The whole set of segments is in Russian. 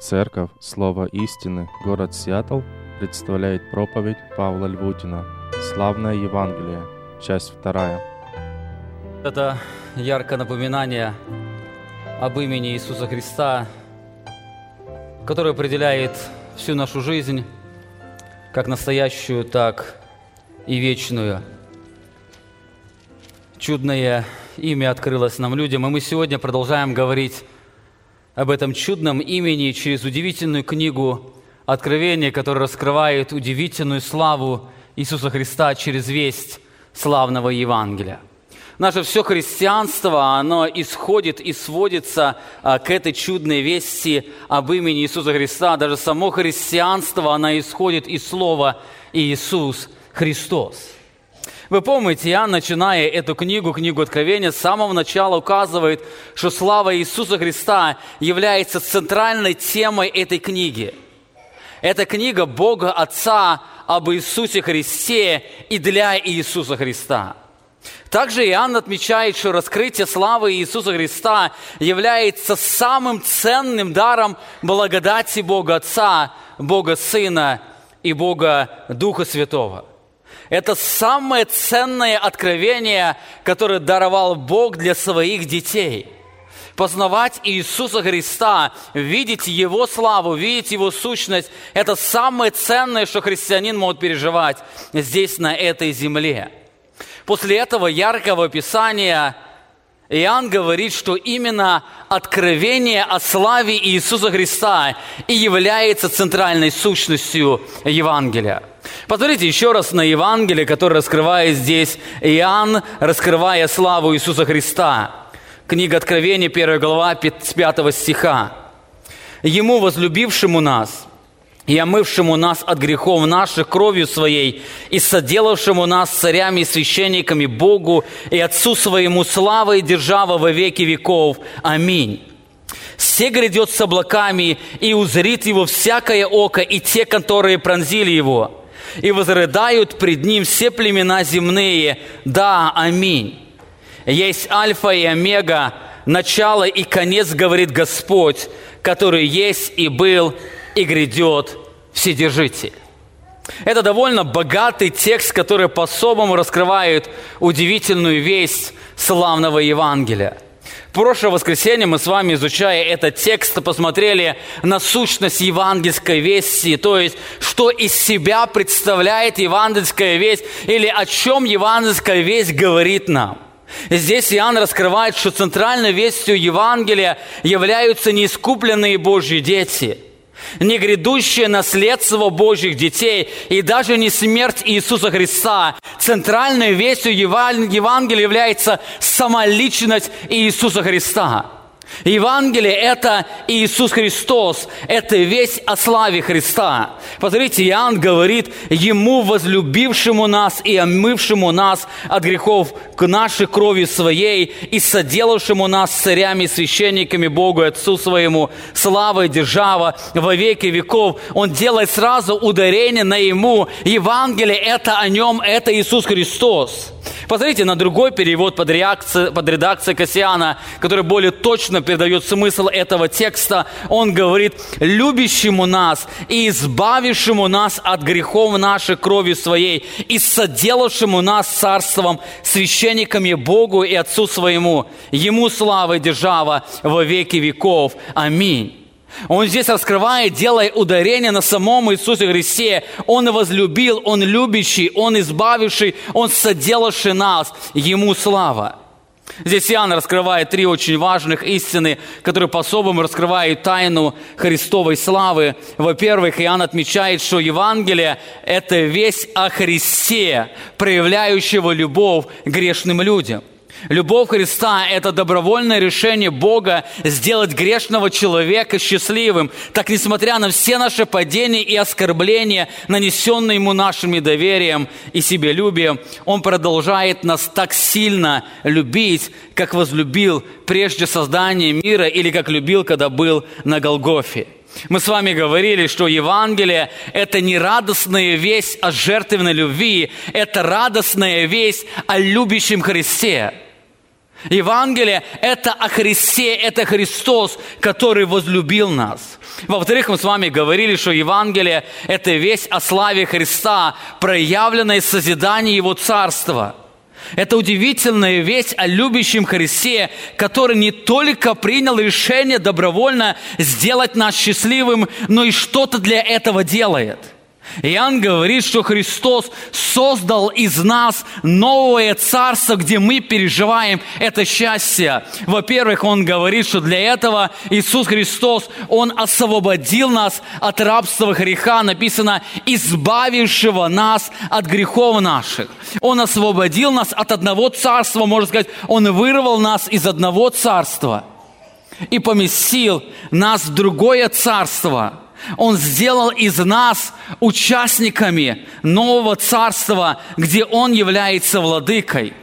Церковь Слово истины, город Сиэтл, представляет проповедь Павла Львутина «Славное Евангелие», часть вторая. Это яркое напоминание об имени Иисуса Христа, которое определяет всю нашу жизнь, как настоящую, так и вечную. Чудное имя открылось нам людям, и мы сегодня продолжаем говорить об этом чудном имени через удивительную книгу Откровения, которая раскрывает удивительную славу Иисуса Христа через весть славного Евангелия. Наше все христианство, оно исходит и сводится а, к этой чудной вести об имени Иисуса Христа. Даже само христианство, оно исходит из слова Иисус Христос. Вы помните, я, начиная эту книгу, книгу Откровения, с самого начала указывает, что слава Иисуса Христа является центральной темой этой книги. Это книга Бога Отца об Иисусе Христе и для Иисуса Христа. Также Иоанн отмечает, что раскрытие славы Иисуса Христа является самым ценным даром благодати Бога Отца, Бога Сына и Бога Духа Святого – это самое ценное откровение, которое даровал Бог для своих детей. Познавать Иисуса Христа, видеть Его славу, видеть Его сущность – это самое ценное, что христианин может переживать здесь, на этой земле. После этого яркого описания Иоанн говорит, что именно откровение о славе Иисуса Христа и является центральной сущностью Евангелия. Посмотрите еще раз на Евангелие, которое раскрывает здесь Иоанн, раскрывая славу Иисуса Христа. Книга Откровения, 1 глава, 5 стиха. «Ему, возлюбившему нас, и омывшему нас от грехов наших кровью Своей, и соделавшему нас царями и священниками Богу и Отцу Своему слава и держава во веки веков. Аминь. Все грядет с облаками, и узрит его всякое око, и те, которые пронзили его. И возрыдают пред ним все племена земные. Да, аминь. Есть Альфа и Омега, начало и конец, говорит Господь, который есть и был, и грядет Вседержитель. Это довольно богатый текст, который по-особому раскрывает удивительную весть славного Евангелия. Прошлое воскресенье мы с вами, изучая этот текст, посмотрели на сущность евангельской вести, то есть, что из себя представляет евангельская весть или о чем евангельская весть говорит нам. Здесь Иоанн раскрывает, что центральной вестью Евангелия являются неискупленные Божьи дети – не грядущее наследство Божьих детей и даже не смерть Иисуса Христа. Центральной вестью Евангелия является самоличность Иисуса Христа. Евангелие – это Иисус Христос, это весь о славе Христа. Посмотрите, Иоанн говорит, Ему, возлюбившему нас и омывшему нас от грехов к нашей крови своей и соделавшему нас царями священниками Богу и Отцу Своему, слава и держава во веки веков. Он делает сразу ударение на Ему. Евангелие – это о Нем, это Иисус Христос. Посмотрите на другой перевод под, реакцией, под редакцией Кассиана, который более точно передает смысл этого текста. Он говорит, любящему нас и избавившему нас от грехов нашей крови своей и соделавшему нас царством, священниками Богу и Отцу своему. Ему слава и держава во веки веков. Аминь. Он здесь раскрывает, делая ударение на самом Иисусе Христе. Он возлюбил, Он любящий, Он избавивший, Он соделавший нас. Ему слава. Здесь Иоанн раскрывает три очень важных истины, которые по-особому раскрывают тайну Христовой славы. Во-первых, Иоанн отмечает, что Евангелие – это весь о Христе, проявляющего любовь грешным людям – Любовь Христа – это добровольное решение Бога сделать грешного человека счастливым. Так, несмотря на все наши падения и оскорбления, нанесенные Ему нашим недоверием и себелюбием, Он продолжает нас так сильно любить, как возлюбил прежде создания мира или как любил, когда был на Голгофе. Мы с вами говорили, что Евангелие – это не радостная весть о жертвенной любви, это радостная весть о любящем Христе – Евангелие – это о Христе, это Христос, который возлюбил нас. Во-вторых, мы с вами говорили, что Евангелие – это весь о славе Христа, проявленной в созидании Его Царства – это удивительная весть о любящем Христе, который не только принял решение добровольно сделать нас счастливым, но и что-то для этого делает – Иоанн говорит, что Христос создал из нас новое царство, где мы переживаем это счастье. Во-первых, Он говорит, что для этого Иисус Христос, Он освободил нас от рабства греха, написано, избавившего нас от грехов наших. Он освободил нас от одного царства, можно сказать, Он вырвал нас из одного царства и поместил нас в другое царство – он сделал из нас участниками нового царства, где Он является владыкой.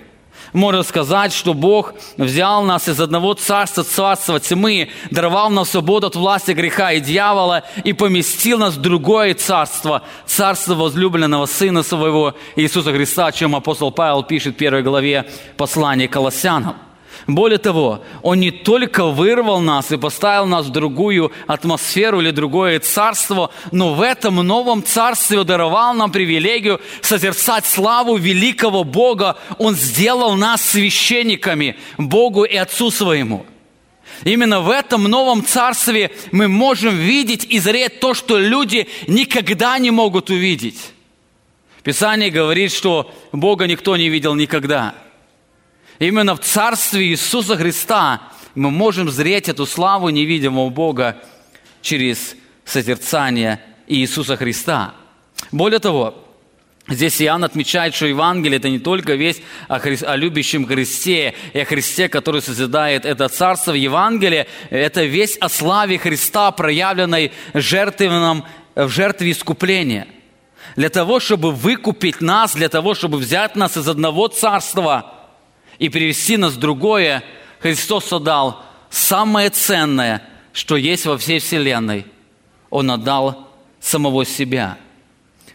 Можно сказать, что Бог взял нас из одного царства, царства тьмы, даровал нам свободу от власти греха и дьявола и поместил нас в другое царство, царство возлюбленного Сына Своего Иисуса Христа, о чем апостол Павел пишет в первой главе послания Колоссянам. Более того, Он не только вырвал нас и поставил нас в другую атмосферу или другое царство, но в этом новом царстве даровал нам привилегию созерцать славу великого Бога. Он сделал нас священниками Богу и Отцу Своему. Именно в этом новом царстве мы можем видеть и зреть то, что люди никогда не могут увидеть. Писание говорит, что Бога никто не видел никогда – Именно в Царстве Иисуса Христа мы можем зреть эту славу невидимого Бога через созерцание Иисуса Христа. Более того, Здесь Иоанн отмечает, что Евангелие – это не только весть о, Хри... о любящем Христе и о Христе, который созидает это царство. Евангелие – это весть о славе Христа, проявленной жертвенном, в жертве искупления. Для того, чтобы выкупить нас, для того, чтобы взять нас из одного царства – и перевести нас в другое, Христос отдал самое ценное, что есть во всей Вселенной. Он отдал самого себя.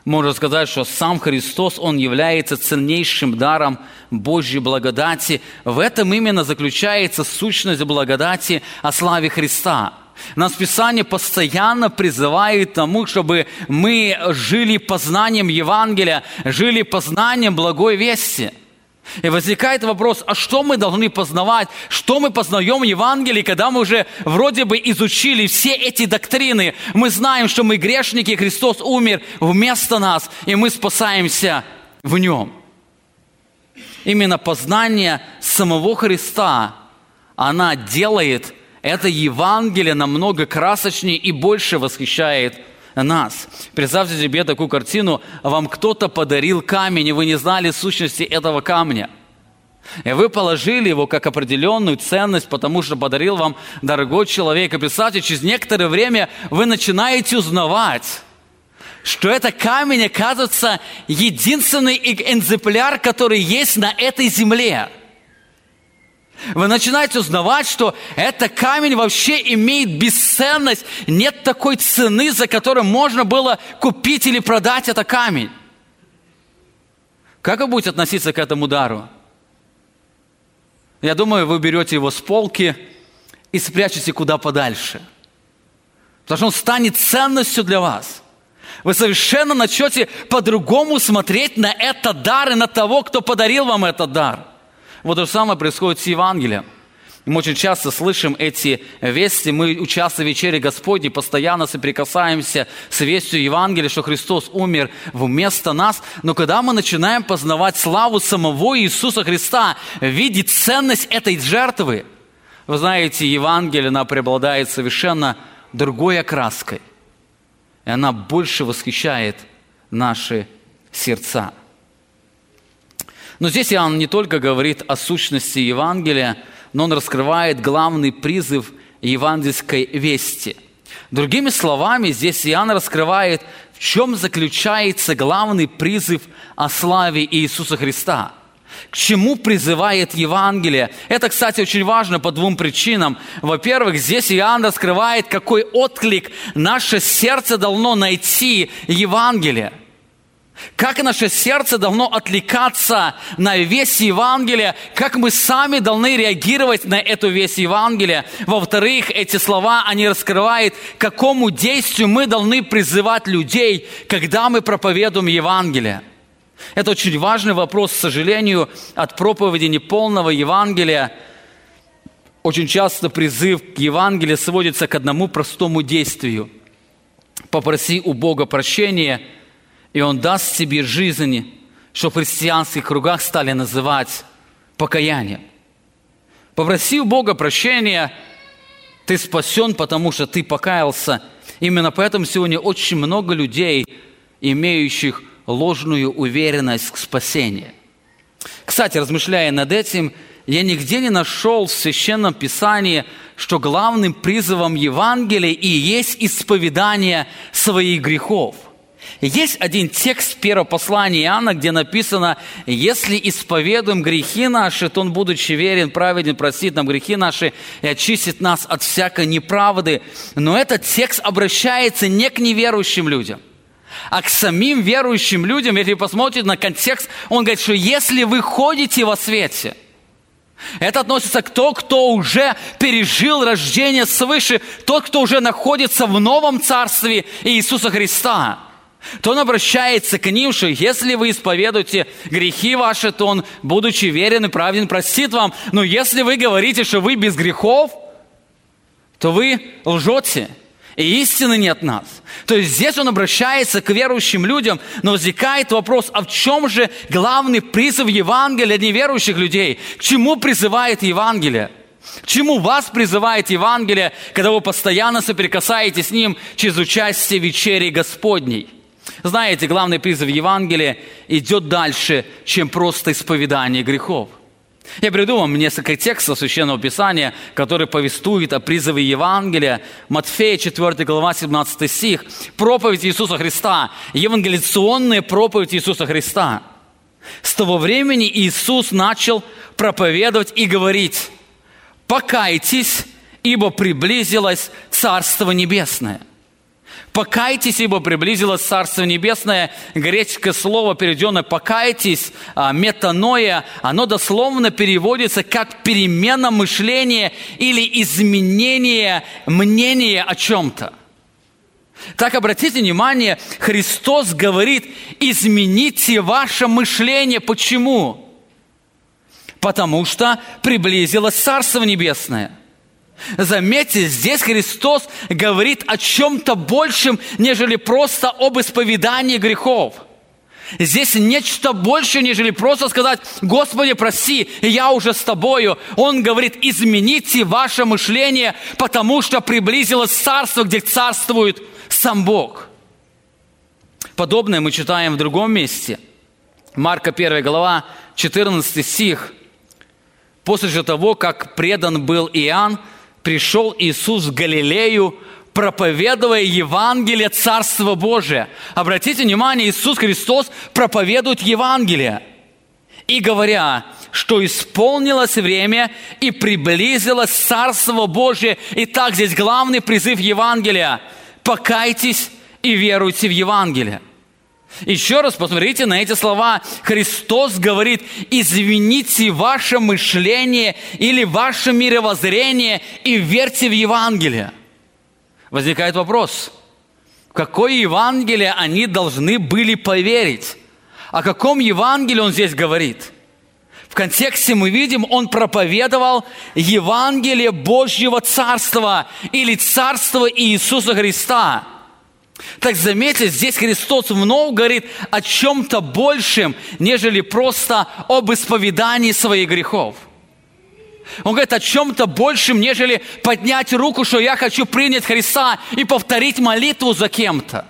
Можно сказать, что сам Христос, Он является ценнейшим даром Божьей благодати. В этом именно заключается сущность благодати о славе Христа. Нас Писание постоянно призывает тому, чтобы мы жили познанием Евангелия, жили познанием благой вести – и возникает вопрос, а что мы должны познавать? Что мы познаем в Евангелии, когда мы уже вроде бы изучили все эти доктрины? Мы знаем, что мы грешники, Христос умер вместо нас, и мы спасаемся в Нем. Именно познание самого Христа, она делает это Евангелие намного красочнее и больше восхищает нас. Представьте себе такую картину, вам кто-то подарил камень, и вы не знали сущности этого камня. И вы положили его как определенную ценность, потому что подарил вам дорогой человек. И представьте, через некоторое время вы начинаете узнавать, что это камень, оказывается, единственный экземпляр, который есть на этой земле – вы начинаете узнавать, что этот камень вообще имеет бесценность. Нет такой цены, за которую можно было купить или продать этот камень. Как вы будете относиться к этому дару? Я думаю, вы берете его с полки и спрячете куда подальше. Потому что он станет ценностью для вас. Вы совершенно начнете по-другому смотреть на этот дар и на того, кто подарил вам этот дар – вот то же самое происходит с Евангелием. Мы очень часто слышим эти вести, мы, участвуя в вечере Господней, постоянно соприкасаемся с вестью Евангелия, что Христос умер вместо нас. Но когда мы начинаем познавать славу самого Иисуса Христа, видеть ценность этой жертвы, вы знаете, Евангелие, она преобладает совершенно другой окраской. И она больше восхищает наши сердца. Но здесь Иоанн не только говорит о сущности Евангелия, но он раскрывает главный призыв евангельской вести. Другими словами, здесь Иоанн раскрывает, в чем заключается главный призыв о славе Иисуса Христа. К чему призывает Евангелие? Это, кстати, очень важно по двум причинам. Во-первых, здесь Иоанн раскрывает, какой отклик наше сердце должно найти Евангелие – Как наше сердце должно отвлекаться на весь Евангелие, как мы сами должны реагировать на эту весь Евангелие. Во-вторых, эти слова, они раскрывают, какому действию мы должны призывать людей, когда мы проповедуем Евангелие. Это очень важный вопрос, к сожалению, от проповеди неполного Евангелия. Очень часто призыв к Евангелию сводится к одному простому действию. Попроси у Бога прощения – и Он даст тебе жизнь, что в христианских кругах стали называть покаянием. Попроси Бога прощения, ты спасен, потому что ты покаялся. Именно поэтому сегодня очень много людей, имеющих ложную уверенность к спасению. Кстати, размышляя над этим, я нигде не нашел в Священном Писании, что главным призывом Евангелия и есть исповедание своих грехов – есть один текст первого послания Иоанна, где написано, если исповедуем грехи наши, то Он, будучи верен, праведен, простит нам грехи наши и очистит нас от всякой неправды. Но этот текст обращается не к неверующим людям, а к самим верующим людям. Если посмотрите на контекст, он говорит, что если вы ходите во свете, это относится к тому, кто уже пережил рождение свыше, тот, кто уже находится в новом царстве Иисуса Христа – то он обращается к ним, что если вы исповедуете грехи ваши, то он, будучи верен и праведен, простит вам. Но если вы говорите, что вы без грехов, то вы лжете, и истины нет нас. То есть здесь он обращается к верующим людям, но возникает вопрос, а в чем же главный призыв Евангелия неверующих людей? К чему призывает Евангелие? К чему вас призывает Евангелие, когда вы постоянно соприкасаетесь с ним через участие в вечере Господней? Знаете, главный призыв Евангелия идет дальше, чем просто исповедание грехов. Я приду вам несколько текстов Священного Писания, которые повествуют о призыве Евангелия. Матфея, 4 глава, 17 стих. Проповедь Иисуса Христа. Евангелиционная проповедь Иисуса Христа. С того времени Иисус начал проповедовать и говорить, «Покайтесь, ибо приблизилось Царство Небесное». Покайтесь, ибо приблизилось Царство Небесное. Греческое слово, переведенное «покайтесь», а, метаноя, оно дословно переводится как перемена мышления или изменение мнения о чем-то. Так обратите внимание, Христос говорит, измените ваше мышление. Почему? Потому что приблизилось Царство Небесное – Заметьте, здесь Христос говорит о чем-то большем, нежели просто об исповедании грехов. Здесь нечто больше, нежели просто сказать, Господи, прости, я уже с тобою. Он говорит, измените ваше мышление, потому что приблизилось царство, где царствует сам Бог. Подобное мы читаем в другом месте. Марка 1 глава, 14 стих. После же того, как предан был Иоанн, пришел Иисус в Галилею, проповедуя Евангелие Царства Божия. Обратите внимание, Иисус Христос проповедует Евангелие. И говоря, что исполнилось время и приблизилось Царство Божие. Итак, здесь главный призыв Евангелия. Покайтесь и веруйте в Евангелие. Еще раз посмотрите на эти слова. Христос говорит, извините ваше мышление или ваше мировоззрение и верьте в Евангелие. Возникает вопрос, в какое Евангелие они должны были поверить? О каком Евангелии он здесь говорит? В контексте мы видим, он проповедовал Евангелие Божьего Царства или Царства Иисуса Христа – так заметьте, здесь Христос вновь говорит о чем-то большем, нежели просто об исповедании своих грехов. Он говорит о чем-то большем, нежели поднять руку, что я хочу принять Христа и повторить молитву за кем-то.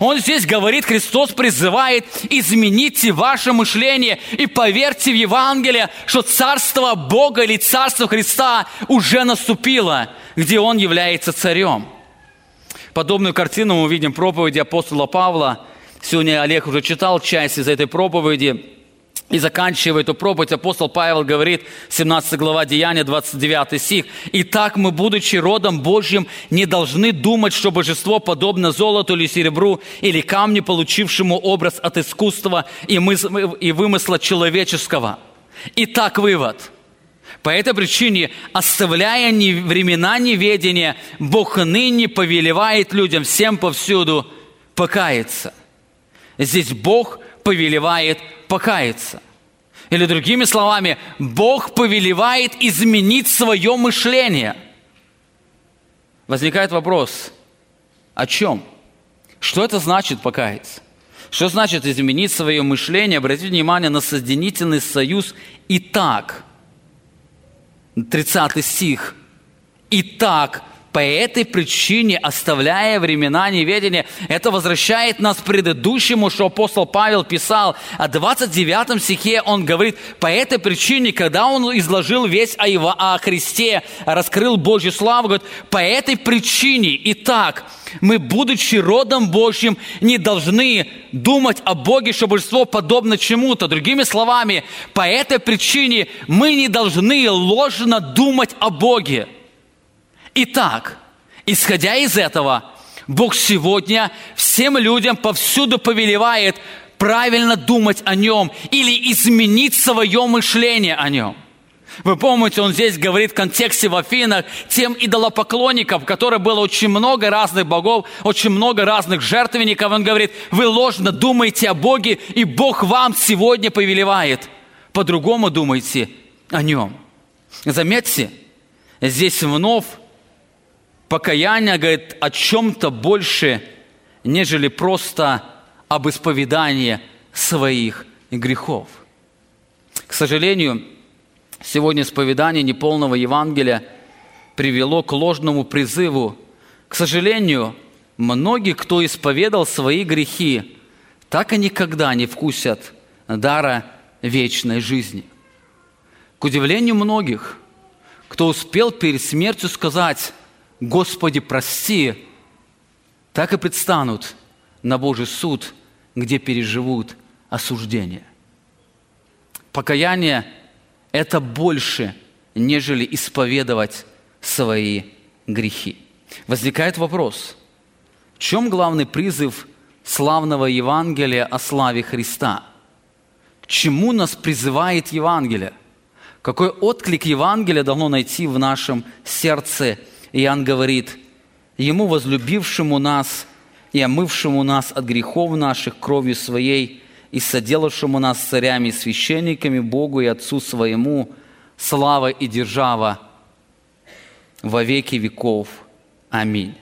Он здесь говорит, Христос призывает, измените ваше мышление и поверьте в Евангелие, что Царство Бога или Царство Христа уже наступило, где Он является царем. Подобную картину мы видим в проповеди апостола Павла. Сегодня Олег уже читал часть из этой проповеди. И заканчивая эту проповедь, апостол Павел говорит, 17 глава Деяния, 29 стих, «Итак мы, будучи родом Божьим, не должны думать, что божество подобно золоту или серебру, или камню, получившему образ от искусства и, мыс- и вымысла человеческого». Итак, вывод. По этой причине, оставляя времена неведения, Бог ныне повелевает людям всем повсюду покаяться. Здесь Бог повелевает покаяться. Или другими словами, Бог повелевает изменить свое мышление. Возникает вопрос, о чем? Что это значит покаяться? Что значит изменить свое мышление? Обратите внимание на соединительный союз «и так». 30 стих. «И так по этой причине, оставляя времена неведения, это возвращает нас к предыдущему, что апостол Павел писал. А 29 стихе он говорит, по этой причине, когда он изложил весь о, о Христе, раскрыл Божью славу, говорит, по этой причине, итак, мы, будучи родом Божьим, не должны думать о Боге, что божество подобно чему-то. Другими словами, по этой причине мы не должны ложно думать о Боге. Итак, исходя из этого, Бог сегодня всем людям повсюду повелевает правильно думать о Нем или изменить свое мышление о Нем. Вы помните, он здесь говорит в контексте в Афинах тем идолопоклонникам, которые было очень много разных богов, очень много разных жертвенников. Он говорит, вы ложно думаете о Боге, и Бог вам сегодня повелевает. По-другому думайте о Нем. Заметьте, здесь вновь покаяние, говорит, о чем-то больше, нежели просто об исповедании своих грехов. К сожалению, сегодня исповедание неполного Евангелия привело к ложному призыву. К сожалению, многие, кто исповедал свои грехи, так и никогда не вкусят дара вечной жизни. К удивлению многих, кто успел перед смертью сказать – Господи, прости, так и предстанут на Божий суд, где переживут осуждение. Покаяние – это больше, нежели исповедовать свои грехи. Возникает вопрос, в чем главный призыв славного Евангелия о славе Христа? К чему нас призывает Евангелие? Какой отклик Евангелия должно найти в нашем сердце – Иоанн говорит, «Ему, возлюбившему нас и омывшему нас от грехов наших кровью Своей, и соделавшему нас царями и священниками Богу и Отцу Своему, слава и держава во веки веков. Аминь».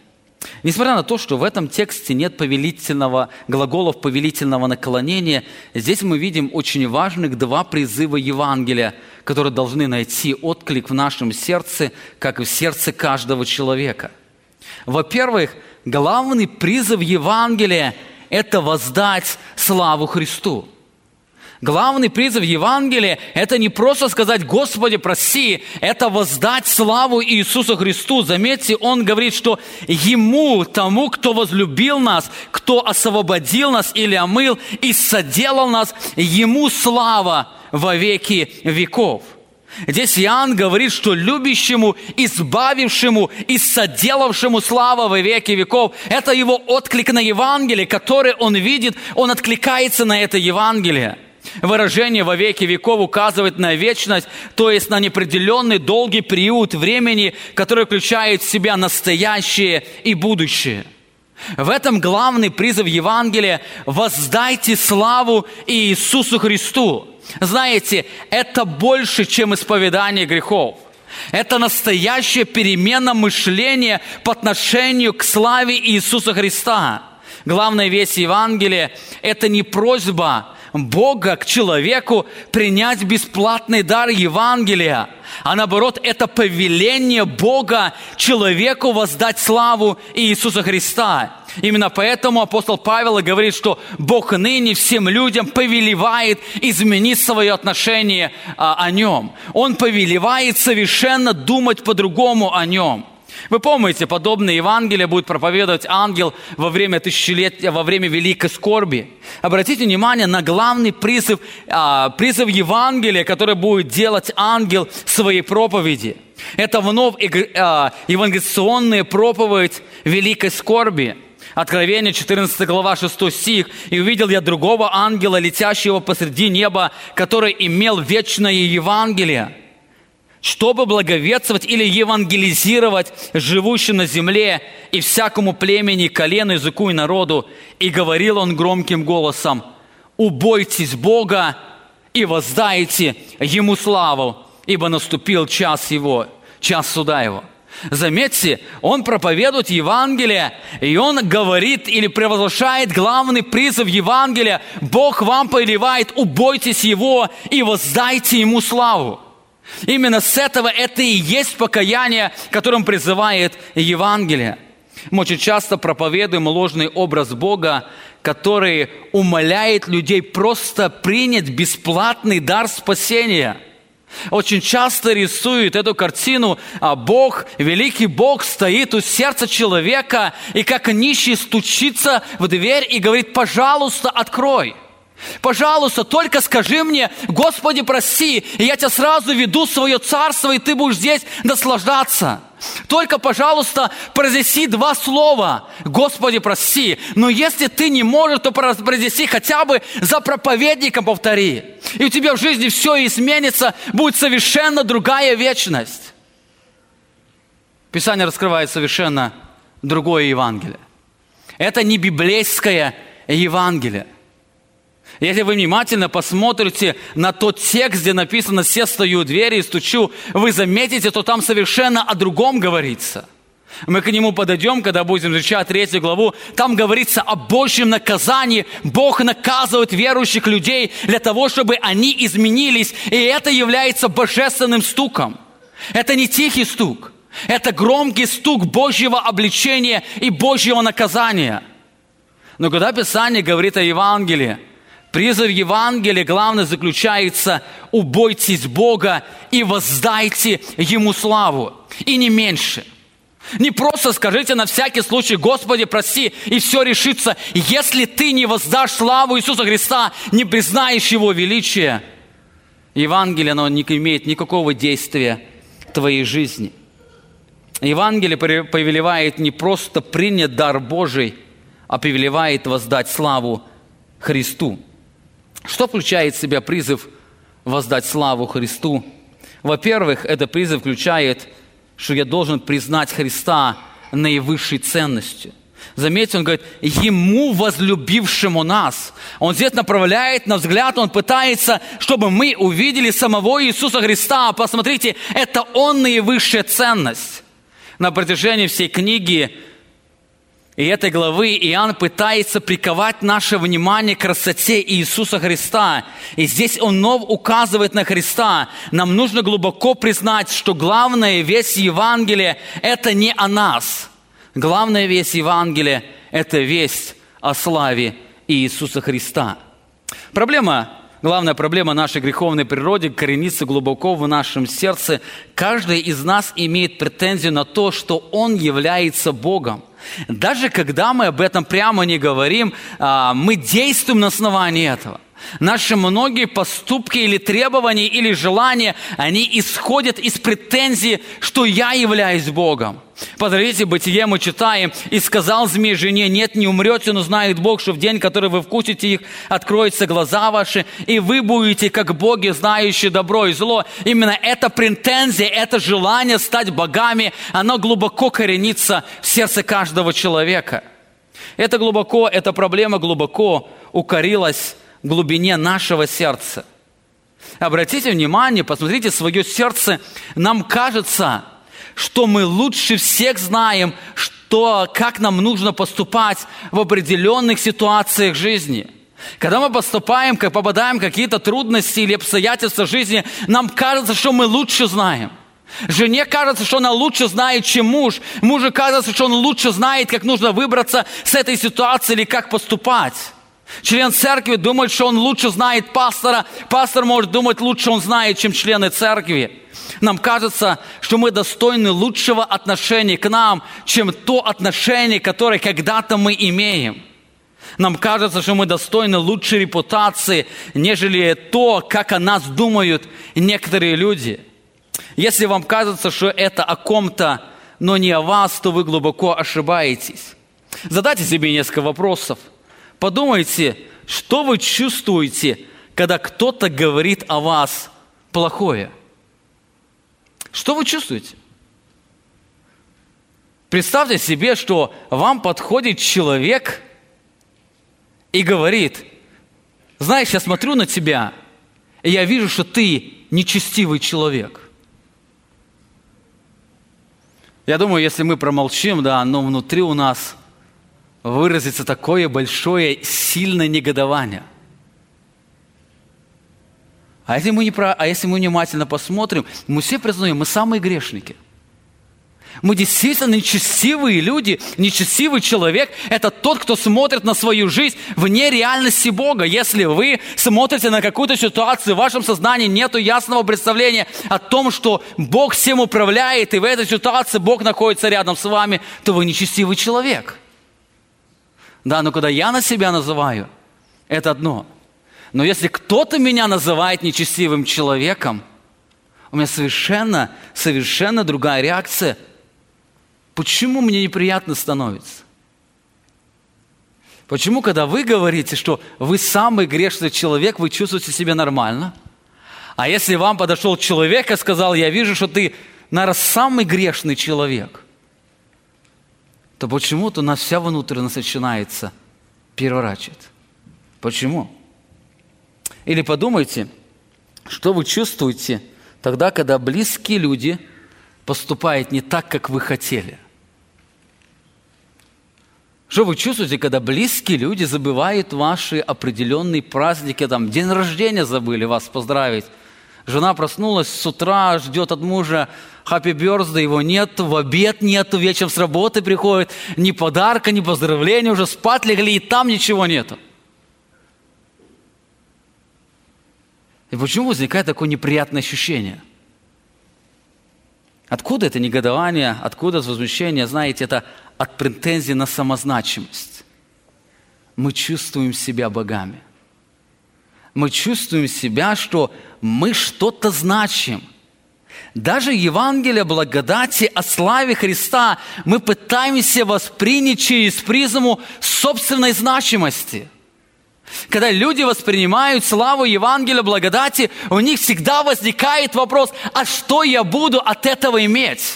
Несмотря на то, что в этом тексте нет повелительного, глаголов повелительного наклонения, здесь мы видим очень важных два призыва Евангелия, которые должны найти отклик в нашем сердце, как и в сердце каждого человека. Во-первых, главный призыв Евангелия – это воздать славу Христу – Главный призыв Евангелия – это не просто сказать «Господи, прости», это воздать славу Иисусу Христу. Заметьте, Он говорит, что Ему, тому, кто возлюбил нас, кто освободил нас или омыл и соделал нас, Ему слава во веки веков. Здесь Иоанн говорит, что любящему, избавившему и соделавшему слава во веки веков, это его отклик на Евангелие, который он видит, он откликается на это Евангелие. Выражение «во веки веков» указывает на вечность, то есть на неопределенный долгий период времени, который включает в себя настоящее и будущее. В этом главный призыв Евангелия – воздайте славу Иисусу Христу. Знаете, это больше, чем исповедание грехов. Это настоящая перемена мышления по отношению к славе Иисуса Христа. Главная весть Евангелия – это не просьба Бога к человеку принять бесплатный дар Евангелия, а наоборот, это повеление Бога человеку воздать славу Иисуса Христа. Именно поэтому апостол Павел говорит, что Бог ныне всем людям повелевает изменить свое отношение а, о Нем. Он повелевает совершенно думать по-другому о Нем. Вы помните, подобное Евангелие будет проповедовать ангел во время тысячелетия, во время великой скорби. Обратите внимание на главный призыв, а, призыв Евангелия, который будет делать ангел своей проповеди. Это вновь а, евангелиционная проповедь великой скорби. Откровение 14 глава 6 стих. «И увидел я другого ангела, летящего посреди неба, который имел вечное Евангелие, чтобы благовествовать или евангелизировать живущим на земле и всякому племени, колену, языку и народу. И говорил он громким голосом, «Убойтесь Бога и воздайте Ему славу, ибо наступил час Его, час суда Его». Заметьте, он проповедует Евангелие, и он говорит или превозглашает главный призыв Евангелия. Бог вам повелевает, убойтесь Его и воздайте Ему славу. Именно с этого это и есть покаяние, которым призывает Евангелие. Мы очень часто проповедуем ложный образ Бога, который умоляет людей просто принять бесплатный дар спасения. Очень часто рисуют эту картину, а Бог, великий Бог, стоит у сердца человека и как нищий стучится в дверь и говорит, пожалуйста, открой. Пожалуйста, только скажи мне, Господи, прости, и я тебя сразу веду в свое царство, и ты будешь здесь наслаждаться. Только, пожалуйста, произнеси два слова. Господи, прости. Но если ты не можешь, то произнеси хотя бы за проповедником повтори. И у тебя в жизни все изменится, будет совершенно другая вечность. Писание раскрывает совершенно другое Евангелие. Это не библейское Евангелие. Если вы внимательно посмотрите на тот текст, где написано «Все стою у двери и стучу», вы заметите, что там совершенно о другом говорится. Мы к нему подойдем, когда будем изучать третью главу. Там говорится о Божьем наказании. Бог наказывает верующих людей для того, чтобы они изменились. И это является божественным стуком. Это не тихий стук. Это громкий стук Божьего обличения и Божьего наказания. Но когда Писание говорит о Евангелии, Призыв Евангелия главное заключается «убойтесь Бога и воздайте Ему славу». И не меньше. Не просто скажите на всякий случай «Господи, прости», и все решится. Если ты не воздашь славу Иисуса Христа, не признаешь Его величия, Евангелие, оно не имеет никакого действия в твоей жизни. Евангелие повелевает не просто принять дар Божий, а повелевает воздать славу Христу. Что включает в себя призыв воздать славу Христу? Во-первых, это призыв включает, что я должен признать Христа наивысшей ценностью. Заметьте, он говорит, ему возлюбившему нас. Он здесь направляет на взгляд, он пытается, чтобы мы увидели самого Иисуса Христа. Посмотрите, это он наивысшая ценность. На протяжении всей книги и этой главы Иоанн пытается приковать наше внимание к красоте Иисуса Христа. И здесь он вновь указывает на Христа. Нам нужно глубоко признать, что главная весть Евангелия – это не о нас. Главная весть Евангелия – это весть о славе Иисуса Христа. Проблема главная проблема нашей греховной природы коренится глубоко в нашем сердце. Каждый из нас имеет претензию на то, что Он является Богом. Даже когда мы об этом прямо не говорим, а, мы действуем на основании этого. Наши многие поступки или требования, или желания, они исходят из претензии, что я являюсь Богом. Подождите, Бытие мы читаем, «И сказал змей жене, нет, не умрете, но знает Бог, что в день, который вы вкусите их, откроются глаза ваши, и вы будете, как боги, знающие добро и зло». Именно эта претензия, это желание стать богами, оно глубоко коренится в сердце каждого человека. Это глубоко, эта проблема глубоко укорилась глубине нашего сердца. Обратите внимание, посмотрите свое сердце. Нам кажется, что мы лучше всех знаем, что, как нам нужно поступать в определенных ситуациях жизни. Когда мы поступаем, как попадаем в какие-то трудности или обстоятельства жизни, нам кажется, что мы лучше знаем. Жене кажется, что она лучше знает, чем муж. Мужу кажется, что он лучше знает, как нужно выбраться с этой ситуации или как поступать. Член церкви думает, что он лучше знает пастора. Пастор может думать, лучше он знает, чем члены церкви. Нам кажется, что мы достойны лучшего отношения к нам, чем то отношение, которое когда-то мы имеем. Нам кажется, что мы достойны лучшей репутации, нежели то, как о нас думают некоторые люди. Если вам кажется, что это о ком-то, но не о вас, то вы глубоко ошибаетесь. Задайте себе несколько вопросов. Подумайте, что вы чувствуете, когда кто-то говорит о вас плохое. Что вы чувствуете? Представьте себе, что вам подходит человек и говорит, знаешь, я смотрю на тебя, и я вижу, что ты нечестивый человек. Я думаю, если мы промолчим, да, но внутри у нас выразится такое большое, сильное негодование. А если мы, не про, а если мы внимательно посмотрим, мы все признаем, мы самые грешники. Мы действительно нечестивые люди, нечестивый человек – это тот, кто смотрит на свою жизнь вне реальности Бога. Если вы смотрите на какую-то ситуацию, в вашем сознании нет ясного представления о том, что Бог всем управляет, и в этой ситуации Бог находится рядом с вами, то вы нечестивый человек. Да, но когда я на себя называю, это одно – но если кто-то меня называет нечестивым человеком, у меня совершенно, совершенно другая реакция. Почему мне неприятно становится? Почему, когда вы говорите, что вы самый грешный человек, вы чувствуете себя нормально? А если вам подошел человек и сказал, я вижу, что ты, наверное, самый грешный человек, то почему-то у нас вся внутренность начинается переворачивать. Почему? Или подумайте, что вы чувствуете тогда, когда близкие люди поступают не так, как вы хотели. Что вы чувствуете, когда близкие люди забывают ваши определенные праздники, там, день рождения забыли вас поздравить. Жена проснулась с утра, ждет от мужа happy birthday, его нет, в обед нету, вечером с работы приходит, ни подарка, ни поздравления, уже спать легли, и там ничего нету. И почему возникает такое неприятное ощущение? Откуда это негодование, откуда это возмущение? Знаете, это от претензий на самозначимость. Мы чувствуем себя богами. Мы чувствуем себя, что мы что-то значим. Даже Евангелие благодати о славе Христа мы пытаемся воспринять через призму собственной значимости – когда люди воспринимают славу Евангелия благодати, у них всегда возникает вопрос, а что я буду от этого иметь?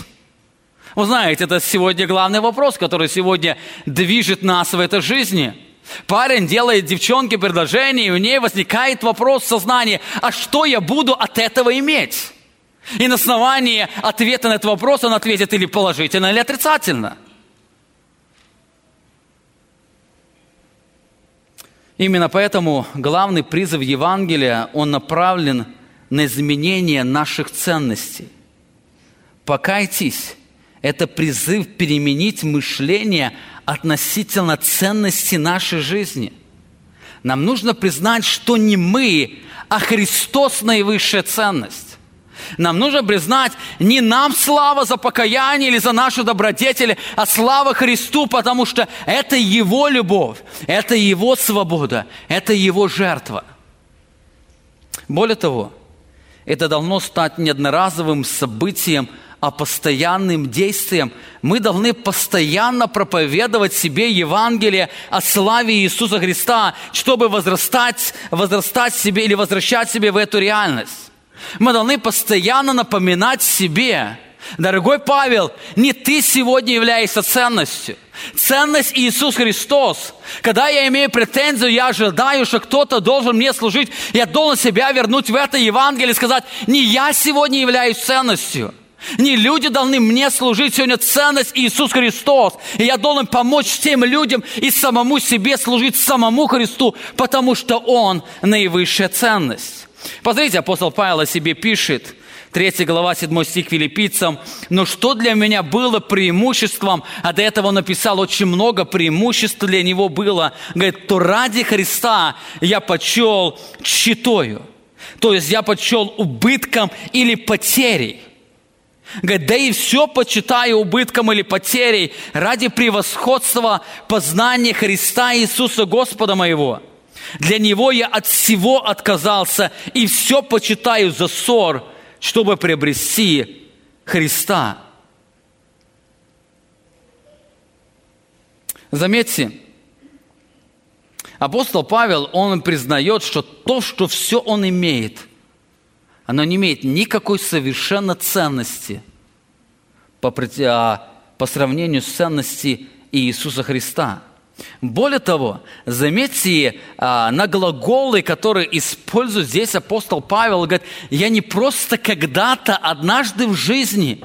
Вы знаете, это сегодня главный вопрос, который сегодня движет нас в этой жизни. Парень делает девчонке предложение, и у нее возникает вопрос в сознании, а что я буду от этого иметь? И на основании ответа на этот вопрос он ответит или положительно, или отрицательно – Именно поэтому главный призыв Евангелия, он направлен на изменение наших ценностей. Покайтесь – это призыв переменить мышление относительно ценности нашей жизни. Нам нужно признать, что не мы, а Христос наивысшая ценность. Нам нужно признать, не нам слава за покаяние или за наши добродетели, а слава Христу, потому что это Его любовь, это Его свобода, это Его жертва. Более того, это должно стать не одноразовым событием, а постоянным действием. Мы должны постоянно проповедовать себе Евангелие о славе Иисуса Христа, чтобы возрастать, возрастать себе или возвращать себе в эту реальность. Мы должны постоянно напоминать себе, дорогой Павел, не ты сегодня являешься ценностью. Ценность Иисус Христос. Когда я имею претензию, я ожидаю, что кто-то должен мне служить, я должен себя вернуть в это Евангелие и сказать, не я сегодня являюсь ценностью. Не люди должны мне служить сегодня ценность Иисус Христос. И я должен помочь тем людям и самому себе служить самому Христу, потому что Он наивысшая ценность. Посмотрите, апостол Павел о себе пишет. 3 глава, 7 стих филиппийцам. «Но что для меня было преимуществом?» А до этого он написал очень много преимуществ для него было. Говорит, «То ради Христа я почел читою». То есть я почел убытком или потерей. Говорит, да и все почитаю убытком или потерей ради превосходства познания Христа Иисуса Господа моего. Для Него я от всего отказался и все почитаю за ссор, чтобы приобрести Христа. Заметьте, апостол Павел, он признает, что то, что все он имеет – оно не имеет никакой совершенно ценности по, а, по сравнению с ценностью Иисуса Христа. Более того, заметьте а, на глаголы, которые использует здесь апостол Павел, говорит, я не просто когда-то, однажды в жизни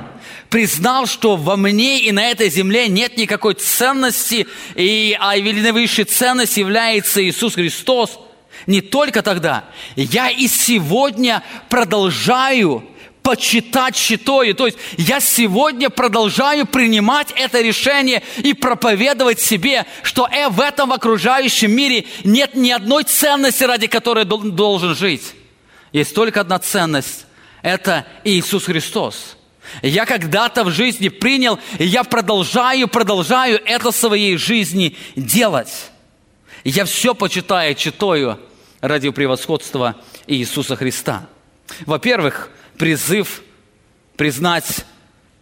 признал, что во мне и на этой земле нет никакой ценности, и а высшей ценностью является Иисус Христос – не только тогда. Я и сегодня продолжаю почитать щитою. То есть я сегодня продолжаю принимать это решение и проповедовать себе, что э, в этом окружающем мире нет ни одной ценности, ради которой должен жить. Есть только одна ценность. Это Иисус Христос. Я когда-то в жизни принял, и я продолжаю, продолжаю это в своей жизни делать. Я все почитаю, читаю – ради превосходства Иисуса Христа. Во-первых, призыв признать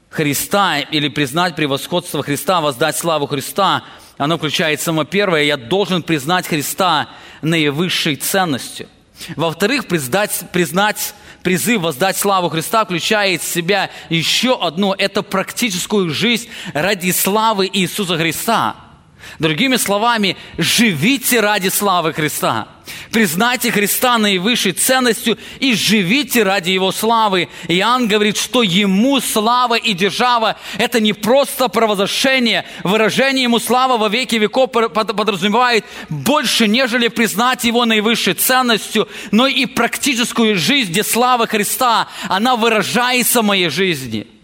Христа или признать превосходство Христа, воздать славу Христа, оно включает само первое, я должен признать Христа наивысшей ценностью. Во-вторых, признать, признать призыв воздать славу Христа включает в себя еще одно, это практическую жизнь ради славы Иисуса Христа – Другими словами, живите ради славы Христа. Признайте Христа наивысшей ценностью и живите ради Его славы. Иоанн говорит, что Ему слава и держава – это не просто провозглашение. Выражение Ему слава во веки веков подразумевает больше, нежели признать Его наивысшей ценностью, но и практическую жизнь, где слава Христа, она выражается в моей жизни –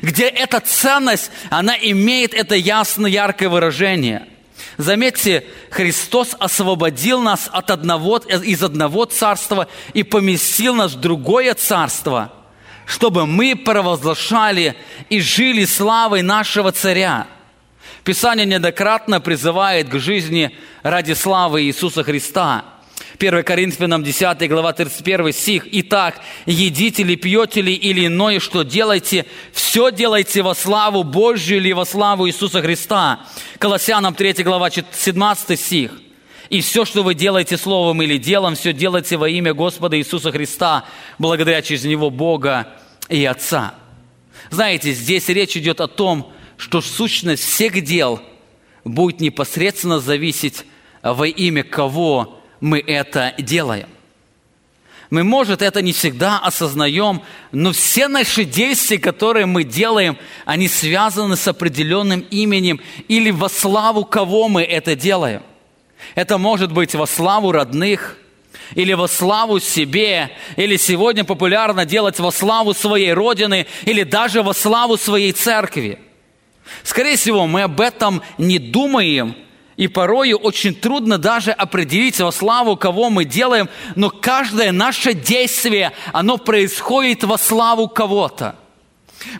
где эта ценность, она имеет это ясно, яркое выражение. Заметьте, Христос освободил нас от одного, из одного царства и поместил нас в другое царство, чтобы мы провозглашали и жили славой нашего царя. Писание неоднократно призывает к жизни ради славы Иисуса Христа – 1 Коринфянам 10 глава 31 стих. «Итак, едите ли, пьете ли или иное, что делайте, все делайте во славу Божью или во славу Иисуса Христа». Колоссянам 3 глава 17 стих. «И все, что вы делаете словом или делом, все делайте во имя Господа Иисуса Христа, благодаря через Него Бога и Отца». Знаете, здесь речь идет о том, что сущность всех дел будет непосредственно зависеть во имя кого мы это делаем. Мы, может, это не всегда осознаем, но все наши действия, которые мы делаем, они связаны с определенным именем или во славу кого мы это делаем. Это может быть во славу родных, или во славу себе, или сегодня популярно делать во славу своей родины, или даже во славу своей церкви. Скорее всего, мы об этом не думаем, и порою очень трудно даже определить во славу, кого мы делаем, но каждое наше действие, оно происходит во славу кого-то.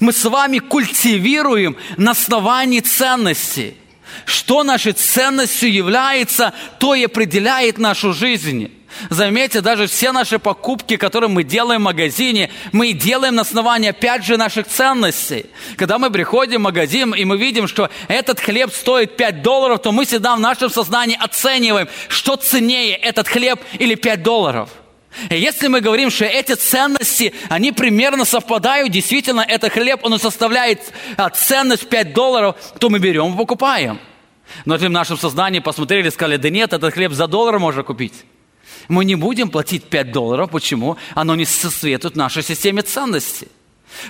Мы с вами культивируем на основании ценностей. Что нашей ценностью является, то и определяет нашу жизнь. Заметьте, даже все наши покупки, которые мы делаем в магазине, мы делаем на основании, опять же, наших ценностей. Когда мы приходим в магазин, и мы видим, что этот хлеб стоит 5 долларов, то мы всегда в нашем сознании оцениваем, что ценнее, этот хлеб или 5 долларов. И если мы говорим, что эти ценности, они примерно совпадают, действительно, этот хлеб, он составляет а, ценность 5 долларов, то мы берем и покупаем. Но если в нашем сознании посмотрели сказали, да нет, этот хлеб за доллар можно купить. Мы не будем платить 5 долларов. Почему? Оно не соответствует нашей системе ценностей.